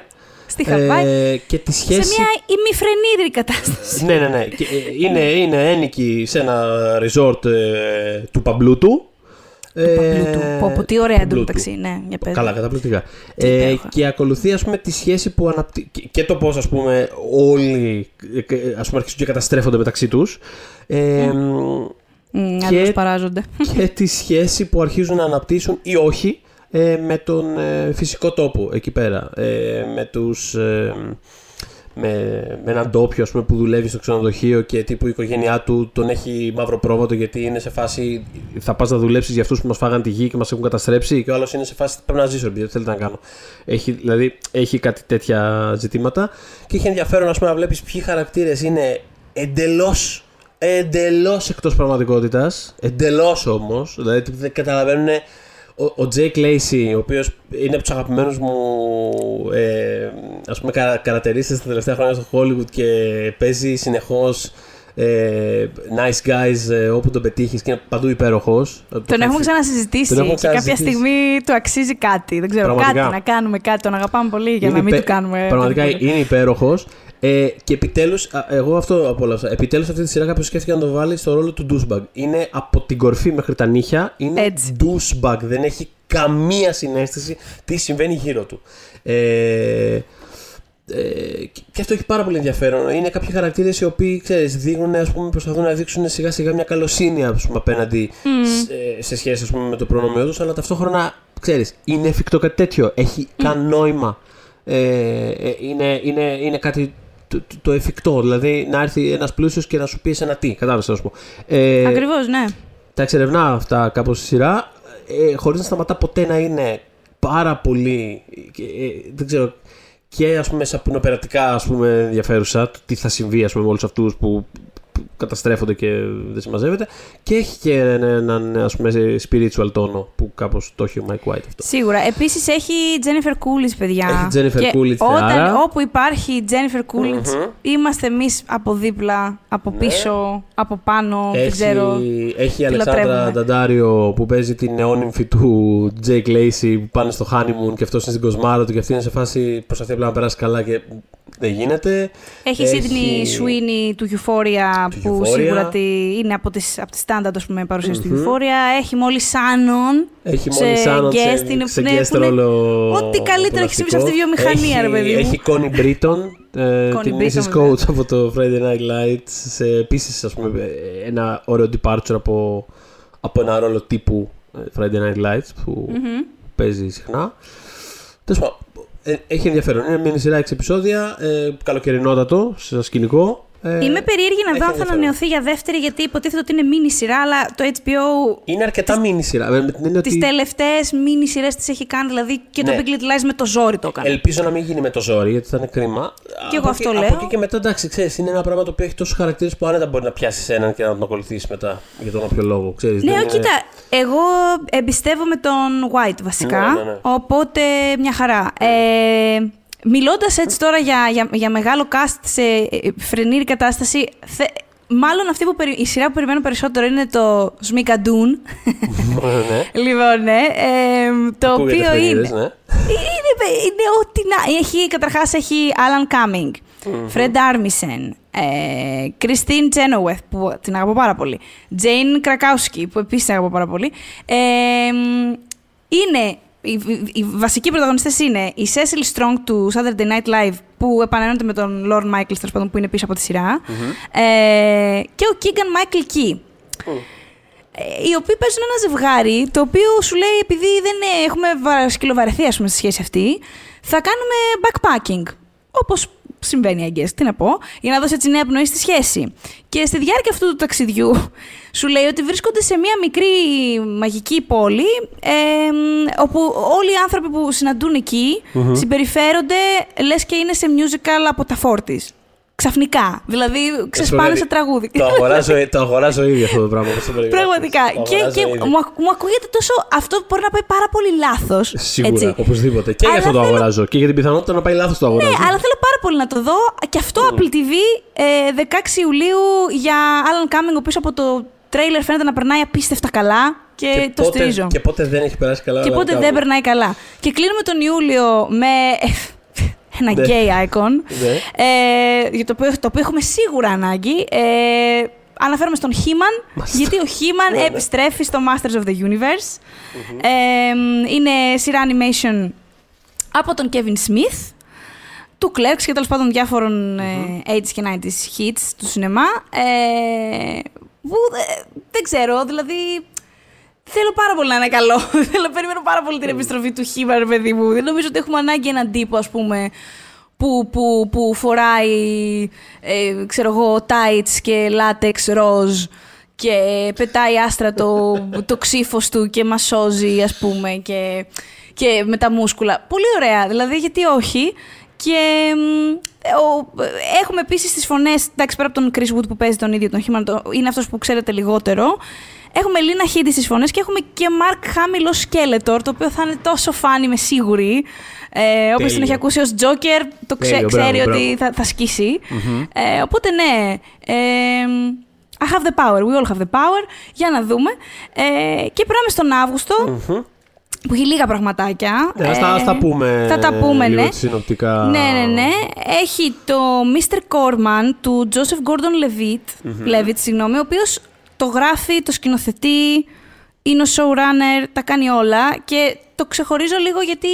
Στη Χαβάη. Ε, και τη σχέση... σε μια ημιφρενίδρη κατάσταση. Ναι, ναι, ναι. Και, ε, είναι, είναι ένικη σε ένα resort ε, του Παμπλούτου. Ε, Παπλούτου. Πω, πω, τι ωραία Παμπλούτου. εντωμεταξύ. Ναι, για πες. Καλά, καταπληκτικά. Τι Ε, υπέροχα. και ακολουθεί ας πούμε τη σχέση που αναπτύσσει και το πώς ας πούμε όλοι ε, ε, ας πούμε αρχίζουν και καταστρέφονται μεταξύ τους ε, Μμ, και- άλλοι παράζονται. και τη σχέση που αρχίζουν να αναπτύσσουν ή όχι ε, με τον ε, φυσικό τόπο εκεί πέρα. Ε, με τους... ε, με, με έναν ντόπιο ας πούμε, που δουλεύει στο ξενοδοχείο και τύπου η οικογένειά του τον έχει μαύρο πρόβατο γιατί είναι σε φάση θα πας να δουλέψεις για αυτούς που μας φάγαν τη γη και μας έχουν καταστρέψει και ο άλλος είναι σε φάση πρέπει να ζήσω επειδή δεν θέλετε να κάνω. Έχει, δηλαδή έχει κάτι τέτοια ζητήματα και έχει ενδιαφέρον ας πούμε, να βλέπεις ποιοι χαρακτήρες είναι εντελώς εντελώς εκτός πραγματικότητας εντελώς όμως δηλαδή τύπου δεν καταλαβαίνουν ο, ο Jake Lacey, ο οποίος είναι από τους αγαπημένους μου ε, ας πούμε καρα, καρατερίστες τα τελευταία χρόνια στο Hollywood και παίζει συνεχώς ε, nice guys ε, όπου τον πετύχεις και είναι παντού υπέροχος. Τον έχουμε ξανασυζητήσει Τον έχουμε και κάποια ξανασυζητήσει. στιγμή του αξίζει κάτι. Δεν ξέρω, Πραγματικά. κάτι να κάνουμε κάτι. Τον αγαπάμε πολύ για να Είναι μην υπέ- του κάνουμε. Πραγματικά οτιδήποτε. είναι υπέροχος. Ε, και επιτέλους, εγώ αυτό απόλαυσα. Επιτέλους αυτή τη σειρά κάποιος σκέφτηκε να το βάλει στο ρόλο του douchebag. Είναι από την κορφή μέχρι τα νύχια. Είναι Έτσι. douchebag. Δεν έχει καμία συνέστηση τι συμβαίνει γύρω του. Ε, ε, και αυτό έχει πάρα πολύ ενδιαφέρον. Είναι κάποιοι χαρακτήρες οι οποίοι ξέρεις, δείχνουν, ας πούμε, προσπαθούν να δείξουν σιγά σιγά μια καλοσύνη ας πούμε, απέναντι σε, σε σχέση ας πούμε, με το προνομιό τους, αλλά ταυτόχρονα ξέρεις, είναι εφικτό κάτι τέτοιο. Έχει καν νόημα. Ε, ε, είναι, είναι, είναι κάτι το, το, το εφικτό. Δηλαδή να έρθει ένας πλούσιος και να σου πει ένα τι. Κατάλαβες να σου πω. Ε, Ακριβώς, ναι. τα εξερευνά αυτά κάπως στη σειρά, ε, χωρίς να σταματά ποτέ να είναι πάρα πολύ. και, ε, δεν ξέρω. Και ας πούμε σαπουνοπερατικά ας πούμε ενδιαφέρουσα το τι θα συμβεί ας πούμε με όλους αυτούς που, που καταστρέφονται και δεν συμμαζεύεται και έχει και έναν ας πούμε spiritual τόνο που κάπως το έχει ο Mike White αυτό. Σίγουρα. Επίσης έχει Jennifer Coolidge, παιδιά. Έχει Jennifer Και Coolidge, Όταν, θεάρα. όπου υπάρχει Jennifer Coolidge, είμαστε εμείς από δίπλα, από πίσω, από πάνω. Δεν Έχει, ξέρω. έχει η τι Αλεξάνδρα λατρεύουμε. Νταντάριο που παίζει την νεόνυμφη του Jake Lacey που πάνε στο honeymoon και αυτός είναι στην κοσμάρα του και αυτή είναι σε φάση προσπαθεί απλά να περάσει καλά και δεν γίνεται. Έχει η Sydney Sweeney του Euphoria Του που Euphoria. σίγουρα τη, είναι από τις, από τις standard ας πούμε, παρουσίες του Euphoria. Έχει Molly Shannon Έχει σε μόλις Σάνον guest, σε, είναι- σε ναι, guest που είναι ρόλο. ό,τι καλύτερο έχει συμβεί σε αυτή τη απολαυστικό. βιομηχανία, ρε παιδί μου. Έχει Connie Britton, ε, Connie την Britton, Mrs. βέβαια. Coates από το Friday Night Lights. Σε, επίσης, ας πούμε, ε, ένα ωραίο departure από, από ένα ρόλο τύπου ε, Friday Night Lights που παίζει συχνά. Τέλος πάντων, ε, έχει ενδιαφέρον. Είναι μια σειρά 6 επεισόδια, ε, καλοκαιρινότατο, σε σκηνικό. Ε, Είμαι περίεργη να έχει δω αν θα ενδιαφέρον. ανανεωθεί για δεύτερη, γιατί υποτίθεται ότι είναι μίνι σειρά, αλλά το HBO Είναι αρκετά μίνι σειρά. Με την έννοια τις ότι τελευταίες μίνι σειρέ τις έχει κάνει. Δηλαδή και το Ναι. Big Little Lies με το ζόρι το έκανε. Ελπίζω να μην γίνει με το ζόρι, γιατί θα είναι κρίμα. Και εγώ Από αυτό εκεί- λέω. Από εκεί και μετά, εντάξει, ξέρεις, είναι ένα πράγμα το οποίο έχει τόσους χαρακτήρες που άνετα μπορεί να πιάσει έναν και να τον ακολουθήσει μετά για τον όποιο λόγο. Ξέρεις, Ναι, δεν ο, είναι- κοίτα, εγώ εμπιστεύομαι τον White βασικά, Ναι, ναι, ναι. οπότε μια χαρά. Ε, μιλώντας έτσι τώρα για, για, για μεγάλο cast σε ε, φρενήρη κατάσταση, θε, Μάλλον αυτή που περι- η σειρά που περιμένω περισσότερο είναι το Σμικαντούν. ναι. (laughs) λοιπόν, ναι. ε, το Ακούγεται οποίο φρενίδες, είναι. ναι. Είναι, είναι ό,τι να. Έχει, καταρχάς έχει Alan Cumming, Fred Armisen, ε, Christine Chenoweth, που την αγαπώ πάρα πολύ, Jane Krakowski, που επίσης την αγαπώ πάρα πολύ. Ε, είναι, οι, οι- οι βασικοί πρωταγωνιστές είναι η Cecil Strong του Saturday Night Live, που επανένονται με τον Lorne Michaels, τέλος πάντων, που είναι πίσω από τη σειρά, ε, και ο Keegan Michael Key. Ε, οι οποίοι παίζουν ένα ζευγάρι, το οποίο σου λέει επειδή δεν ε, έχουμε βα- σκυλοβαρεθεί ας πούμε, στη σχέση αυτή, θα κάνουμε backpacking. Όπως συμβαίνει, I guess, τι να πω, για να δώσει έτσι νέα πνοή στη σχέση. Και στη διάρκεια αυτού του ταξιδιού, (laughs) σου λέει ότι βρίσκονται σε μια μικρή μαγική πόλη, ε, μ, όπου όλοι οι άνθρωποι που συναντούν εκεί συμπεριφέρονται λες και είναι σε musical από τα φόρτις. Ξαφνικά. Δηλαδή, ξεσπάνε Δηλαδή, σε τραγούδι. Το αγοράζω, το αγοράζω ήδη αυτό το πράγμα. όπως το περιγράφεις. Πραγματικά. Το Και, αγοράζω και ήδη. μου, ακ- μου ακούγεται τόσο. Αυτό μπορεί να πάει πάρα πολύ λάθος. Σίγουρα, οπωσδήποτε. Και Αλλά για αυτό το θέλω- αγοράζω. Και για την πιθανότητα να πάει λάθος το Ναι, αγοράζω. αλλά θέλω πάρα πολύ να το δω. Και αυτό Apple TV ε, 16 Ιουλίου για Alan Cumming, ο πίσω από το τρέιλερ φαίνεται να περνάει απίστευτα καλά. Και, το πότε, στηρίζω. Και πότε δεν έχει περάσει καλά. Και αλλά πότε κάπου. δεν περνάει καλά. Και κλείνουμε τον Ιούλιο με ένα Ναι. gay icon. Ναι. ε, για το, οποίο, το οποίο έχουμε σίγουρα ανάγκη. Ε, αναφέρομαι στον He-Man, Μάλιστα. γιατί ο He-Man Ναι, ναι. επιστρέφει στο Masters of the Universe. Ε, είναι σειρά animation από τον Kevin Smith, του Clerks και τέλος πάντων διάφορων ε, 80s και 90s hits του σινεμά. Ε, που ε, δεν ξέρω, δηλαδή Θέλω πάρα πολύ να είναι καλό. (laughs) Θέλω, περιμένω πάρα πολύ την επιστροφή του Χίβαρ, παιδί μου. Δεν νομίζω ότι έχουμε ανάγκη έναν τύπο, ας πούμε, που, που, που φοράει, ε, ξέρω εγώ, tights και λάτεξ ροζ και πετάει άστρα το, (laughs) το ξύφος του και μασόζει, ας πούμε, και, και με τα μούσκουλα. Πολύ ωραία, δηλαδή, γιατί όχι. Και μ, ο, έχουμε επίσης τις φωνές, εντάξει, πέρα από τον Chris Wood που παίζει τον ίδιο τον Χίμαν, το- είναι αυτός που ξέρετε λιγότερο. Έχουμε Λίνα Χίντι στις φωνές και έχουμε και Mark Hamill ως Skeletor, το οποίο θα είναι τόσο φαν, είμαι σίγουρη. Ε, όποιος τον έχει ακούσει ως Joker, το ξέ- Τέλειο, μπράβο, ξέρει μπράβο. ότι θα, θα σκίσει. Ε, οπότε ναι, ε, I have the power, we all have the power. Για να δούμε. Ε, και περάμε στον αυγουστο που έχει λίγα πραγματάκια. Ναι, ας τα, ας τα πούμε. Θα τα πούμε, λίγο ναι. συνοπτικά. Ναι, ναι, ναι. Έχει το Mr. Corman του Joseph Gordon Levitt, Levitt συγγνώμη, ο οποίος το γράφει, το σκηνοθετεί, είναι ο showrunner, τα κάνει όλα και το ξεχωρίζω λίγο γιατί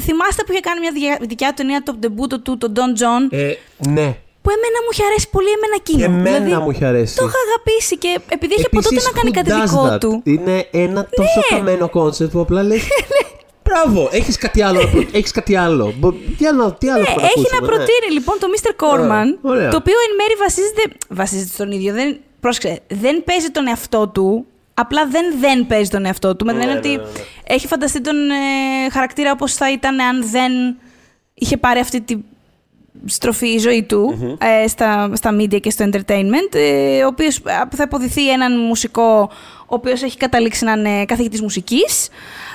θυμάστε που είχε κάνει μια δια- δικιά του ταινία το debut του, τον Don John, Ε, ναι. που εμένα μου είχε αρέσει πολύ εμένα εκείνο. Και εμένα Δηλαδή, μου είχε αρέσει. Το είχα αγαπήσει και επειδή είχε από τότε Επίσης, να κάνει who κάτι does δικό that? του. Είναι ένα τόσο Ναι. καμένο κόνσεπτ που απλά λες (laughs) Μπράβο, έχεις κάτι άλλο. να προ- (laughs) έχεις κάτι άλλο. Μπο- Τι άλλο, τι άλλο Ναι, έχουμε έχει ακούσουμε, να ναι. προτείνει λοιπόν το Mr. Corman, ωραία. το οποίο εν μέρει βασίζεται, βασίζεται στον ίδιο. Δεν, πρόσεξε, δεν παίζει τον εαυτό του, απλά δεν δεν παίζει τον εαυτό του. Με την Ναι, έννοια ναι, ότι ναι, ναι. έχει φανταστεί τον ε, χαρακτήρα όπως θα ήταν αν δεν είχε πάρει αυτή τη στροφή η ζωή του ε, στα, στα media και στο entertainment, ε, ο οποίος ε, θα υποδηθεί έναν μουσικό ο οποίος έχει καταλήξει να είναι καθηγητής μουσικής,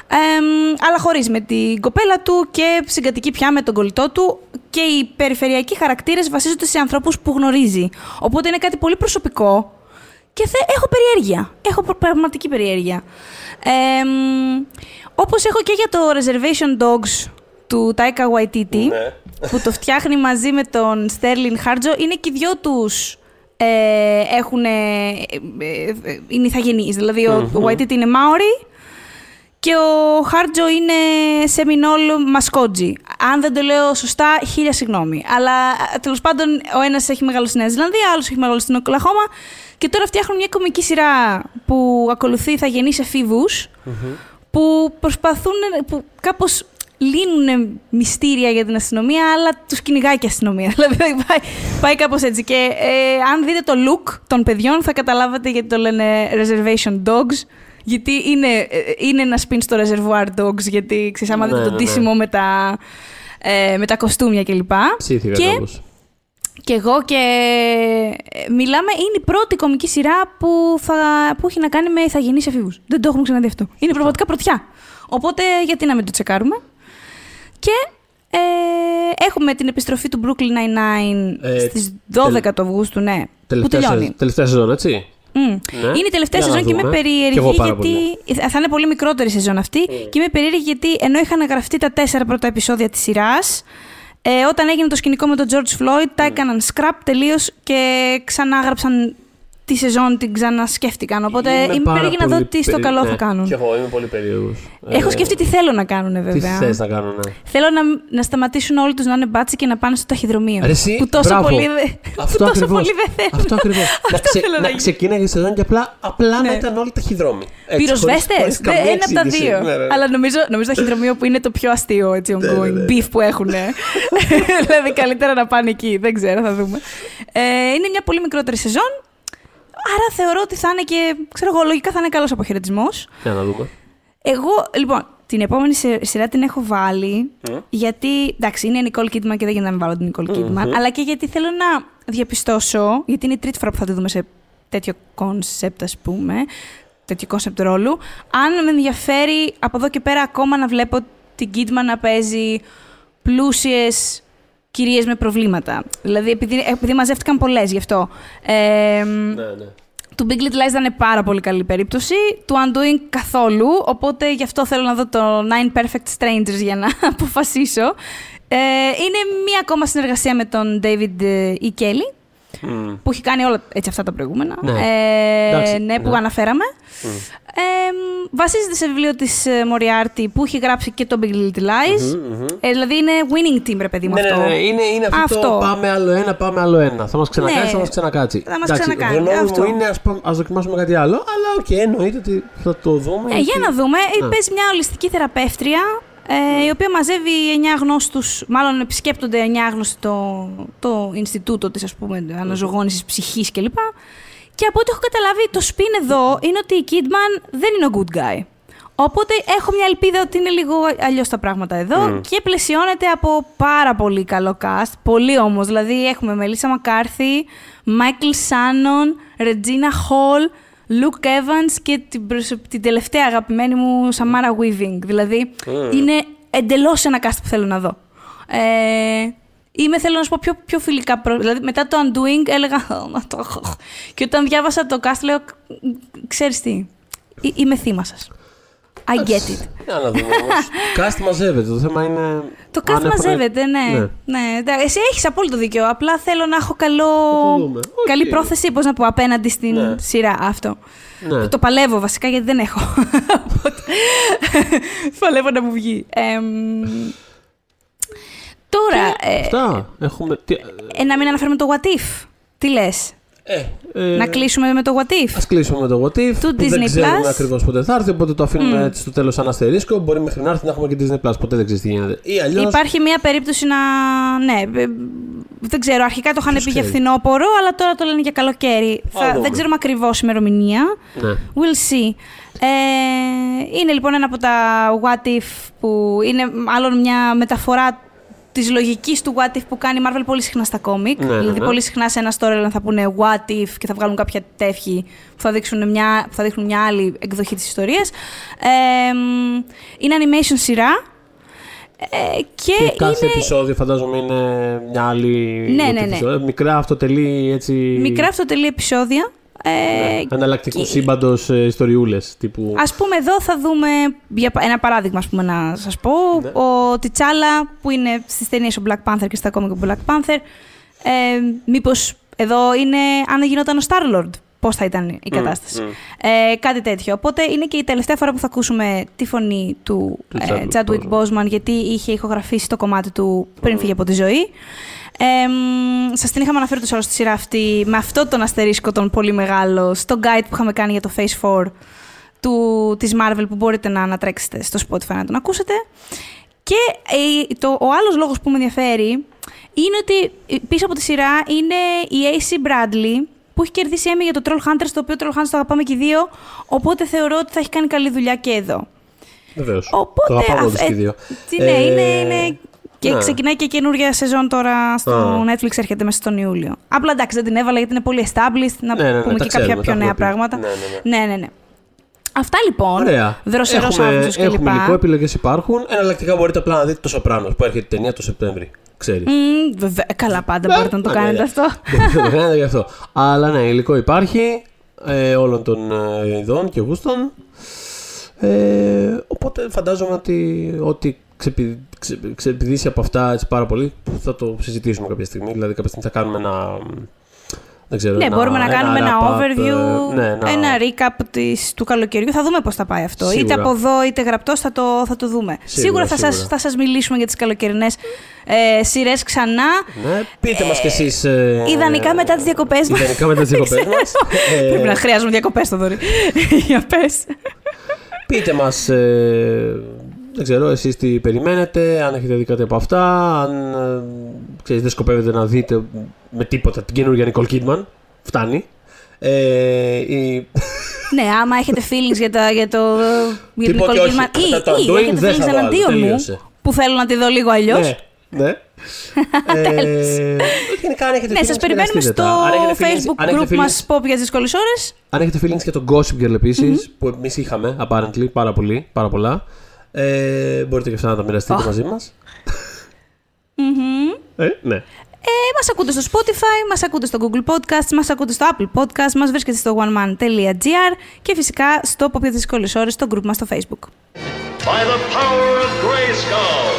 εμ, αλλά χωρίς με την κοπέλα του και συγκατοικεί πια με τον κολλητό του και οι περιφερειακοί χαρακτήρες βασίζονται σε ανθρώπους που γνωρίζει. Οπότε είναι κάτι πολύ προσωπικό και θε, έχω περιέργεια. Έχω πρα- πραγματική περιέργεια. Εμ, όπως έχω και για το Reservation Dogs του Taika Waititi, Ναι. που το φτιάχνει μαζί με τον Sterling Harjo, είναι και οι δυο τους ε, έχουν, ε, ε, ε, είναι ηθαγενείς. Δηλαδή, ο, ο Waititi είναι Maori και ο Χάρτζο είναι Σεμινόλ Μασκότζι. Αν δεν το λέω σωστά, χίλια συγγνώμη. Αλλά τέλος πάντων, ο ένας έχει μεγαλώσει στη Νέα Ζηλανδία, ο άλλος έχει μεγαλώσει στην Οκλαχώμα. Και τώρα φτιάχνουν μια κομική σειρά που ακολουθεί θα γεννήσει εφήβους, που προσπαθούν, που κάπως λύνουν μυστήρια για την αστυνομία, αλλά τους κυνηγάει και η αστυνομία. (laughs) Δηλαδή πάει, πάει κάπως έτσι. Και ε, αν δείτε το look των παιδιών θα καταλάβετε γιατί το λένε Reservation Dogs. Γιατί είναι, ε, είναι ένας spin στο Reservoir Dogs, γιατί ξέρεις, άμα Ναι, δείτε το ναι, ναι. ντύσιμο με τα, ε, με τα κοστούμια κλπ. Ψήθηκα Και- κάπως. Και εγώ και ε, μιλάμε, είναι η πρώτη κομική σειρά που, θα, που έχει να κάνει με ηθαγενείς εφήβους. Δεν το έχουμε ξαναδεί αυτό. Είναι πραγματικά πρωτιά. Οπότε γιατί να μην το τσεκάρουμε; Και ε, έχουμε την επιστροφή του Brooklyn Nine-Nine Ε, στις 12 του Αυγούστου, ναι. Τελευταία, τελειώνει. σε- τελευταία σεζόν, έτσι. Μμ. Ναι. Είναι η τελευταία Για να σεζόν και είμαι δούμε. Κι περίεργη εγώ πάρα γιατί. Θα είναι πολύ μικρότερη σεζόν αυτή. Και είμαι περίεργη γιατί ενώ είχαν γραφτεί τα τέσσερα πρώτα επεισόδια της σειράς, ε, όταν έγινε το σκηνικό με τον George Floyd, τα έκαναν scrap τελείως και ξανάγραψαν τη σεζόν, την ξανασκέφτηκαν. Οπότε είμαι, πάρα περίεργη να δω πολύ τι στο περί- καλό ναι, θα κάνουν. Κι εγώ είμαι πολύ περίεργος. Έχω σκεφτεί τι θέλω να κάνουν, Τι βέβαια. θες να κάνουν, ναι. Θέλω να, να σταματήσουν όλοι τους να είναι μπάτσι και να πάνε στο ταχυδρομείο. Ρε εσύ, που τόσο μπράβο. πολύ, δε- (laughs) που Αυτό τόσο ακριβώς. πολύ δεν θέλω. Αυτό ακριβώς. (laughs) να Αυτό θέλω να να γίνει. ξεκίναγε η σεζόν και απλά, απλά να Ναι. ήταν όλοι ταχυδρόμοι. Έτσι, Πυροσβέστες! χωρίς- χωρίς καμία Ένα από τα εξήγηση. δύο. Ναι, ναι. Αλλά νομίζω, νομίζω το ταχυδρομείο που είναι το πιο αστείο έτσι, ναι, ongoing ναι. beef που έχουν. (laughs) δηλαδή καλύτερα να πάνε εκεί. Δεν ξέρω, θα δούμε. Ε, είναι μια πολύ μικρότερη σεζόν. Άρα θεωρώ ότι θα είναι και. ξέρω εγώ, λογικά θα είναι καλός αποχαιρετισμός. Για να δούμε. Εγώ, λοιπόν, την επόμενη σε- σειρά την έχω βάλει. Γιατί, εντάξει, είναι η Nicole Kidman και δεν γίνεται να μην βάλω την Nicole Kidman. Αλλά και γιατί θέλω να διαπιστώσω, γιατί είναι η τρίτη φορά που θα τη δούμε σε τέτοιο concept, ας πούμε, τέτοιο concept ρόλου, αν με ενδιαφέρει από εδώ και πέρα ακόμα να βλέπω την Kidman να παίζει πλούσιες κυρίες με προβλήματα. Δηλαδή, επειδή, επειδή μαζεύτηκαν πολλές γι' αυτό. Ε, Ναι, ναι. του Big Little Lies ήταν πάρα πολύ καλή περίπτωση. Του Undoing καθόλου. Οπότε γι' αυτό θέλω να δω το Nine Perfect Strangers για να (laughs) αποφασίσω. Ε, είναι μία ακόμα συνεργασία με τον David ε, E. Kelly, Μμ. που έχει κάνει όλα έτσι αυτά τα προηγούμενα. Ναι. Ε, Εντάξει, ναι, που ναι. αναφέραμε. Ε, βασίζεται σε βιβλίο της ε, Moriarty που έχει γράψει και το Big Little Lies. Ε, δηλαδή είναι winning team, ρε παιδί μου Ναι, ναι, αυτό. ναι, είναι, είναι αυτό, το Αυτό. πάμε άλλο ένα, πάμε άλλο ένα. Θα μας ξανακάτσει, Ναι. θα μας ξανακάτσει. Θα μας Εντάξει, ξανακάνει, γνώμη αυτό. μου είναι ας, ας δοκιμάσουμε κάτι άλλο, αλλά οκ, εννοείται ότι θα το δούμε. Ε, για γιατί- να δούμε. Ε, Ναι. Παίζει μια ολιστική θεραπεύτρια, ε, η οποία μαζεύει 9 γνώστους, μάλλον επισκέπτονται 9 γνώστοι το, το Ινστιτούτο της, ας πούμε, αναζωγόνησης ψυχής κλπ. Και από ό,τι έχω καταλάβει, το spin εδώ είναι ότι η Kidman δεν είναι ο good guy. Οπότε έχω μια ελπίδα ότι είναι λίγο αλλιώς τα πράγματα εδώ και πλαισιώνεται από πάρα πολύ καλό cast. Πολύ όμως. Δηλαδή έχουμε Μελίσσα Μακάρθη, Μάικλ Σάνον, Ρετζίνα Χολ, Luke Evans και την, προσω- την τελευταία αγαπημένη μου Σαμάρα Weaving. Δηλαδή είναι εντελώς ένα cast που θέλω να δω. Ε, Είμαι, θέλω να σου πω, πιο, πιο φιλικά. προ- Δηλαδή, μετά το Undoing έλεγα. «Ω, να το έχω». Και όταν διάβασα το cast, λέω. «Ξέρεις τι, ε- είμαι θύμα σας. I get it. Για να δούμε όμως. (laughs) Cast μαζεύεται. Το θέμα είναι. Το αν cast έχουν- μαζεύεται, ναι. Ναι. ναι. εντάξει, Εσύ έχεις απόλυτο δίκιο. Απλά θέλω να έχω καλό... Θα το δούμε. Οκ. καλή πρόθεση, πώς να πω, απέναντι στην Ναι. σειρά αυτό. Ναι. Το παλεύω βασικά γιατί δεν έχω. (laughs) Οπότε, (laughs) παλεύω να μου βγει. Εμ, τώρα, ε, Αυτά. Έχουμε. τι- ε, να μην αναφέρουμε το What If. Τι λες, Ε, ε, να κλείσουμε με το What If. Ας κλείσουμε με το What If, Του που δεν Disney ξέρουμε Plus. ακριβώς πότε θα έρθει, οπότε το αφήνουμε έτσι στο τέλος σαν αστερίσκο. Μπορεί μέχρι να έρθει να έχουμε και Disney Plus, ποτέ δεν ξέρεις τι γίνεται. Ή αλλιώς, Υπάρχει μια περίπτωση να. Ναι, ε, δεν ξέρω. Αρχικά το είχαν Ποιος πει για ξέρει; φθινόπωρο, αλλά τώρα το λένε για καλοκαίρι. Θα, δούμε. δεν ξέρουμε ακριβώς ημερομηνία. ναι. We'll see. Ε, είναι λοιπόν ένα από τα What If που είναι μάλλον μια μεταφορά της λογικής του What If που κάνει η Marvel πολύ συχνά στα κόμικ. Ναι, ναι, δηλαδή, ναι. πολύ συχνά σε ένα storyline θα πούνε What If και θα βγάλουν κάποια τεύχη που θα δείξουν μια, που θα δείχνουν μια άλλη εκδοχή της ιστορίας. Ε, μ, είναι animation σειρά. Ε, και, Και κάθε είναι επεισόδιο φαντάζομαι είναι μια άλλη. Ναι, ναι, υποτίθεται. ναι. Μικρά αυτοτελή έτσι. μικρά αυτοτελή επεισόδια. Ε, ναι, εναλλακτικούς και- σύμπαντο ιστοριούλες. Τύπου. Ας πούμε εδώ θα δούμε, για πα- ένα παράδειγμα ας πούμε, να σας πω, Ναι. ο Τιτσάλα που είναι στις ταινίες ο Black Panther και στα κόμικ ο Black Panther, ε, μήπως εδώ είναι αν γινόταν ο Star-Lord, πώς θα ήταν η κατάσταση. Ε, κάτι τέτοιο. Οπότε είναι και η τελευταία φορά που θα ακούσουμε τη φωνή του, Του ε, Chadwick Chadwick Boseman, γιατί είχε ηχογραφήσει το κομμάτι του πριν φύγει από τη ζωή. Ε, μ, σας την είχαμε αναφέρει τους άλλους στη σειρά αυτή με αυτό τον αστερίσκο τον πολύ μεγάλο στο guide που είχαμε κάνει για το Phase 4 του, της Marvel που μπορείτε να ανατρέξετε στο Spotify να τον ακούσετε. Και ε, το, ο άλλος λόγος που με ενδιαφέρει είναι ότι ε, πίσω από τη σειρά είναι η AC Bradley που έχει κερδίσει Emmy για το Troll Hunters, το οποίο Troll Hunters το αγαπάμε και οι δύο, οπότε θεωρώ ότι θα έχει κάνει καλή δουλειά και εδώ. Βεβαίως. Οπότε, Το αγαπάμε αυ- όλους και οι ε, δύο. Τι, ναι, Ε, είναι, είναι... Και ναι. ξεκινάει και καινούργια σεζόν τώρα στο Α. Netflix, έρχεται μέσα στον Ιούλιο. Απλά εντάξει, δεν την έβαλα γιατί είναι πολύ established, να Ναι, ναι, ναι, πούμε τα και ξέρουμε, κάποια τα πιο έχουμε νέα πει. πράγματα. Ναι, ναι, ναι, ναι. ναι. Αυτά λοιπόν. Ωραία. Δροσερός έχουμε, Αύγουστος κλπ. έχουμε υλικό, επιλογές υπάρχουν. Εναλλακτικά μπορείτε απλά να δείτε το Σοπράνο που έρχεται η ταινία το Σεπτέμβρη. Ξέρει. Μμμ, βεβαι- Καλά, πάντα μπορείτε να το Ναι, κάνετε ναι. αυτό. Μπορείτε (laughs) να το κάνετε γι' αυτό. Αλλά ναι, υλικό υπάρχει ε, όλων των ε, ειδών και γούστων. Ε, οπότε φαντάζομαι ότι ό,τι ξεπη, ξε, ξεπηδήσει από αυτά έτσι πάρα πολύ θα το συζητήσουμε κάποια στιγμή. Δηλαδή κάποια στιγμή θα κάνουμε ένα. Δεν ξέρω, Ναι, ένα- μπορούμε να κάνουμε ένα wrap-up, overview, ε, ναι, ένα- ένα recap της, του καλοκαιριού. Θα δούμε πώς θα πάει αυτό. Σίγουρα. Είτε από εδώ είτε γραπτός θα το, θα το δούμε. Σίγουρα, θα, σας, σίγουρα. θα σας μιλήσουμε για τις καλοκαιρινές ε, σειρές ξανά. Ναι, πείτε μας κι εσείς... ε, Ιδανικά μετά τις διακοπές μας. Ιδανικά μετά τις διακοπές (laughs) μας. Ε, Πρέπει να χρειάζομαι διακοπές το δωρή. (laughs) Για πες. Πείτε μας, ε, δεν ξέρω, εσείς τι περιμένετε, αν έχετε δει κάτι από αυτά, αν ε, ξέρεις, δεν σκοπεύετε να δείτε με τίποτα την καινούργια Nicole Kidman. Φτάνει. Ε, η... ναι, άμα έχετε feelings για, τα, για το για την Τίποτε Nicole όχι. Kidman ή, Τα- τα ή doing έχετε δεν feelings θα βάλω, εναντίον μου τελείωσε. που θέλω να τη δω λίγο αλλιώς. Ναι, ναι. (laughs) ε, γενικά, αν έχετε Ναι, feelings, σας περιμένουμε μοιραστείτε στο τα. Αν έχετε feelings- facebook αν έχετε group feelings- μας Pop για τις δύσκολες ώρες. Αν έχετε feelings για τον Gossip Girl επισης που εμείς είχαμε, apparently, πάρα πολύ, πάρα πολλά, ε, μπορείτε και αυτά να τα μοιραστείτε μαζί μας. Ε, ναι. Ε, μας ακούτε στο Spotify, μας ακούτε στο Google Podcasts, μας ακούτε στο Apple Podcasts, μας βρίσκεται στο oneman.gr και φυσικά στο Pop για τις δύσκολες ώρες στο group μας στο Facebook. by the power of Grayskull.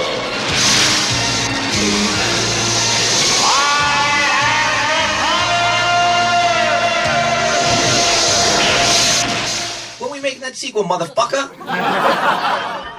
When we making that sequel, motherfucker? (laughs)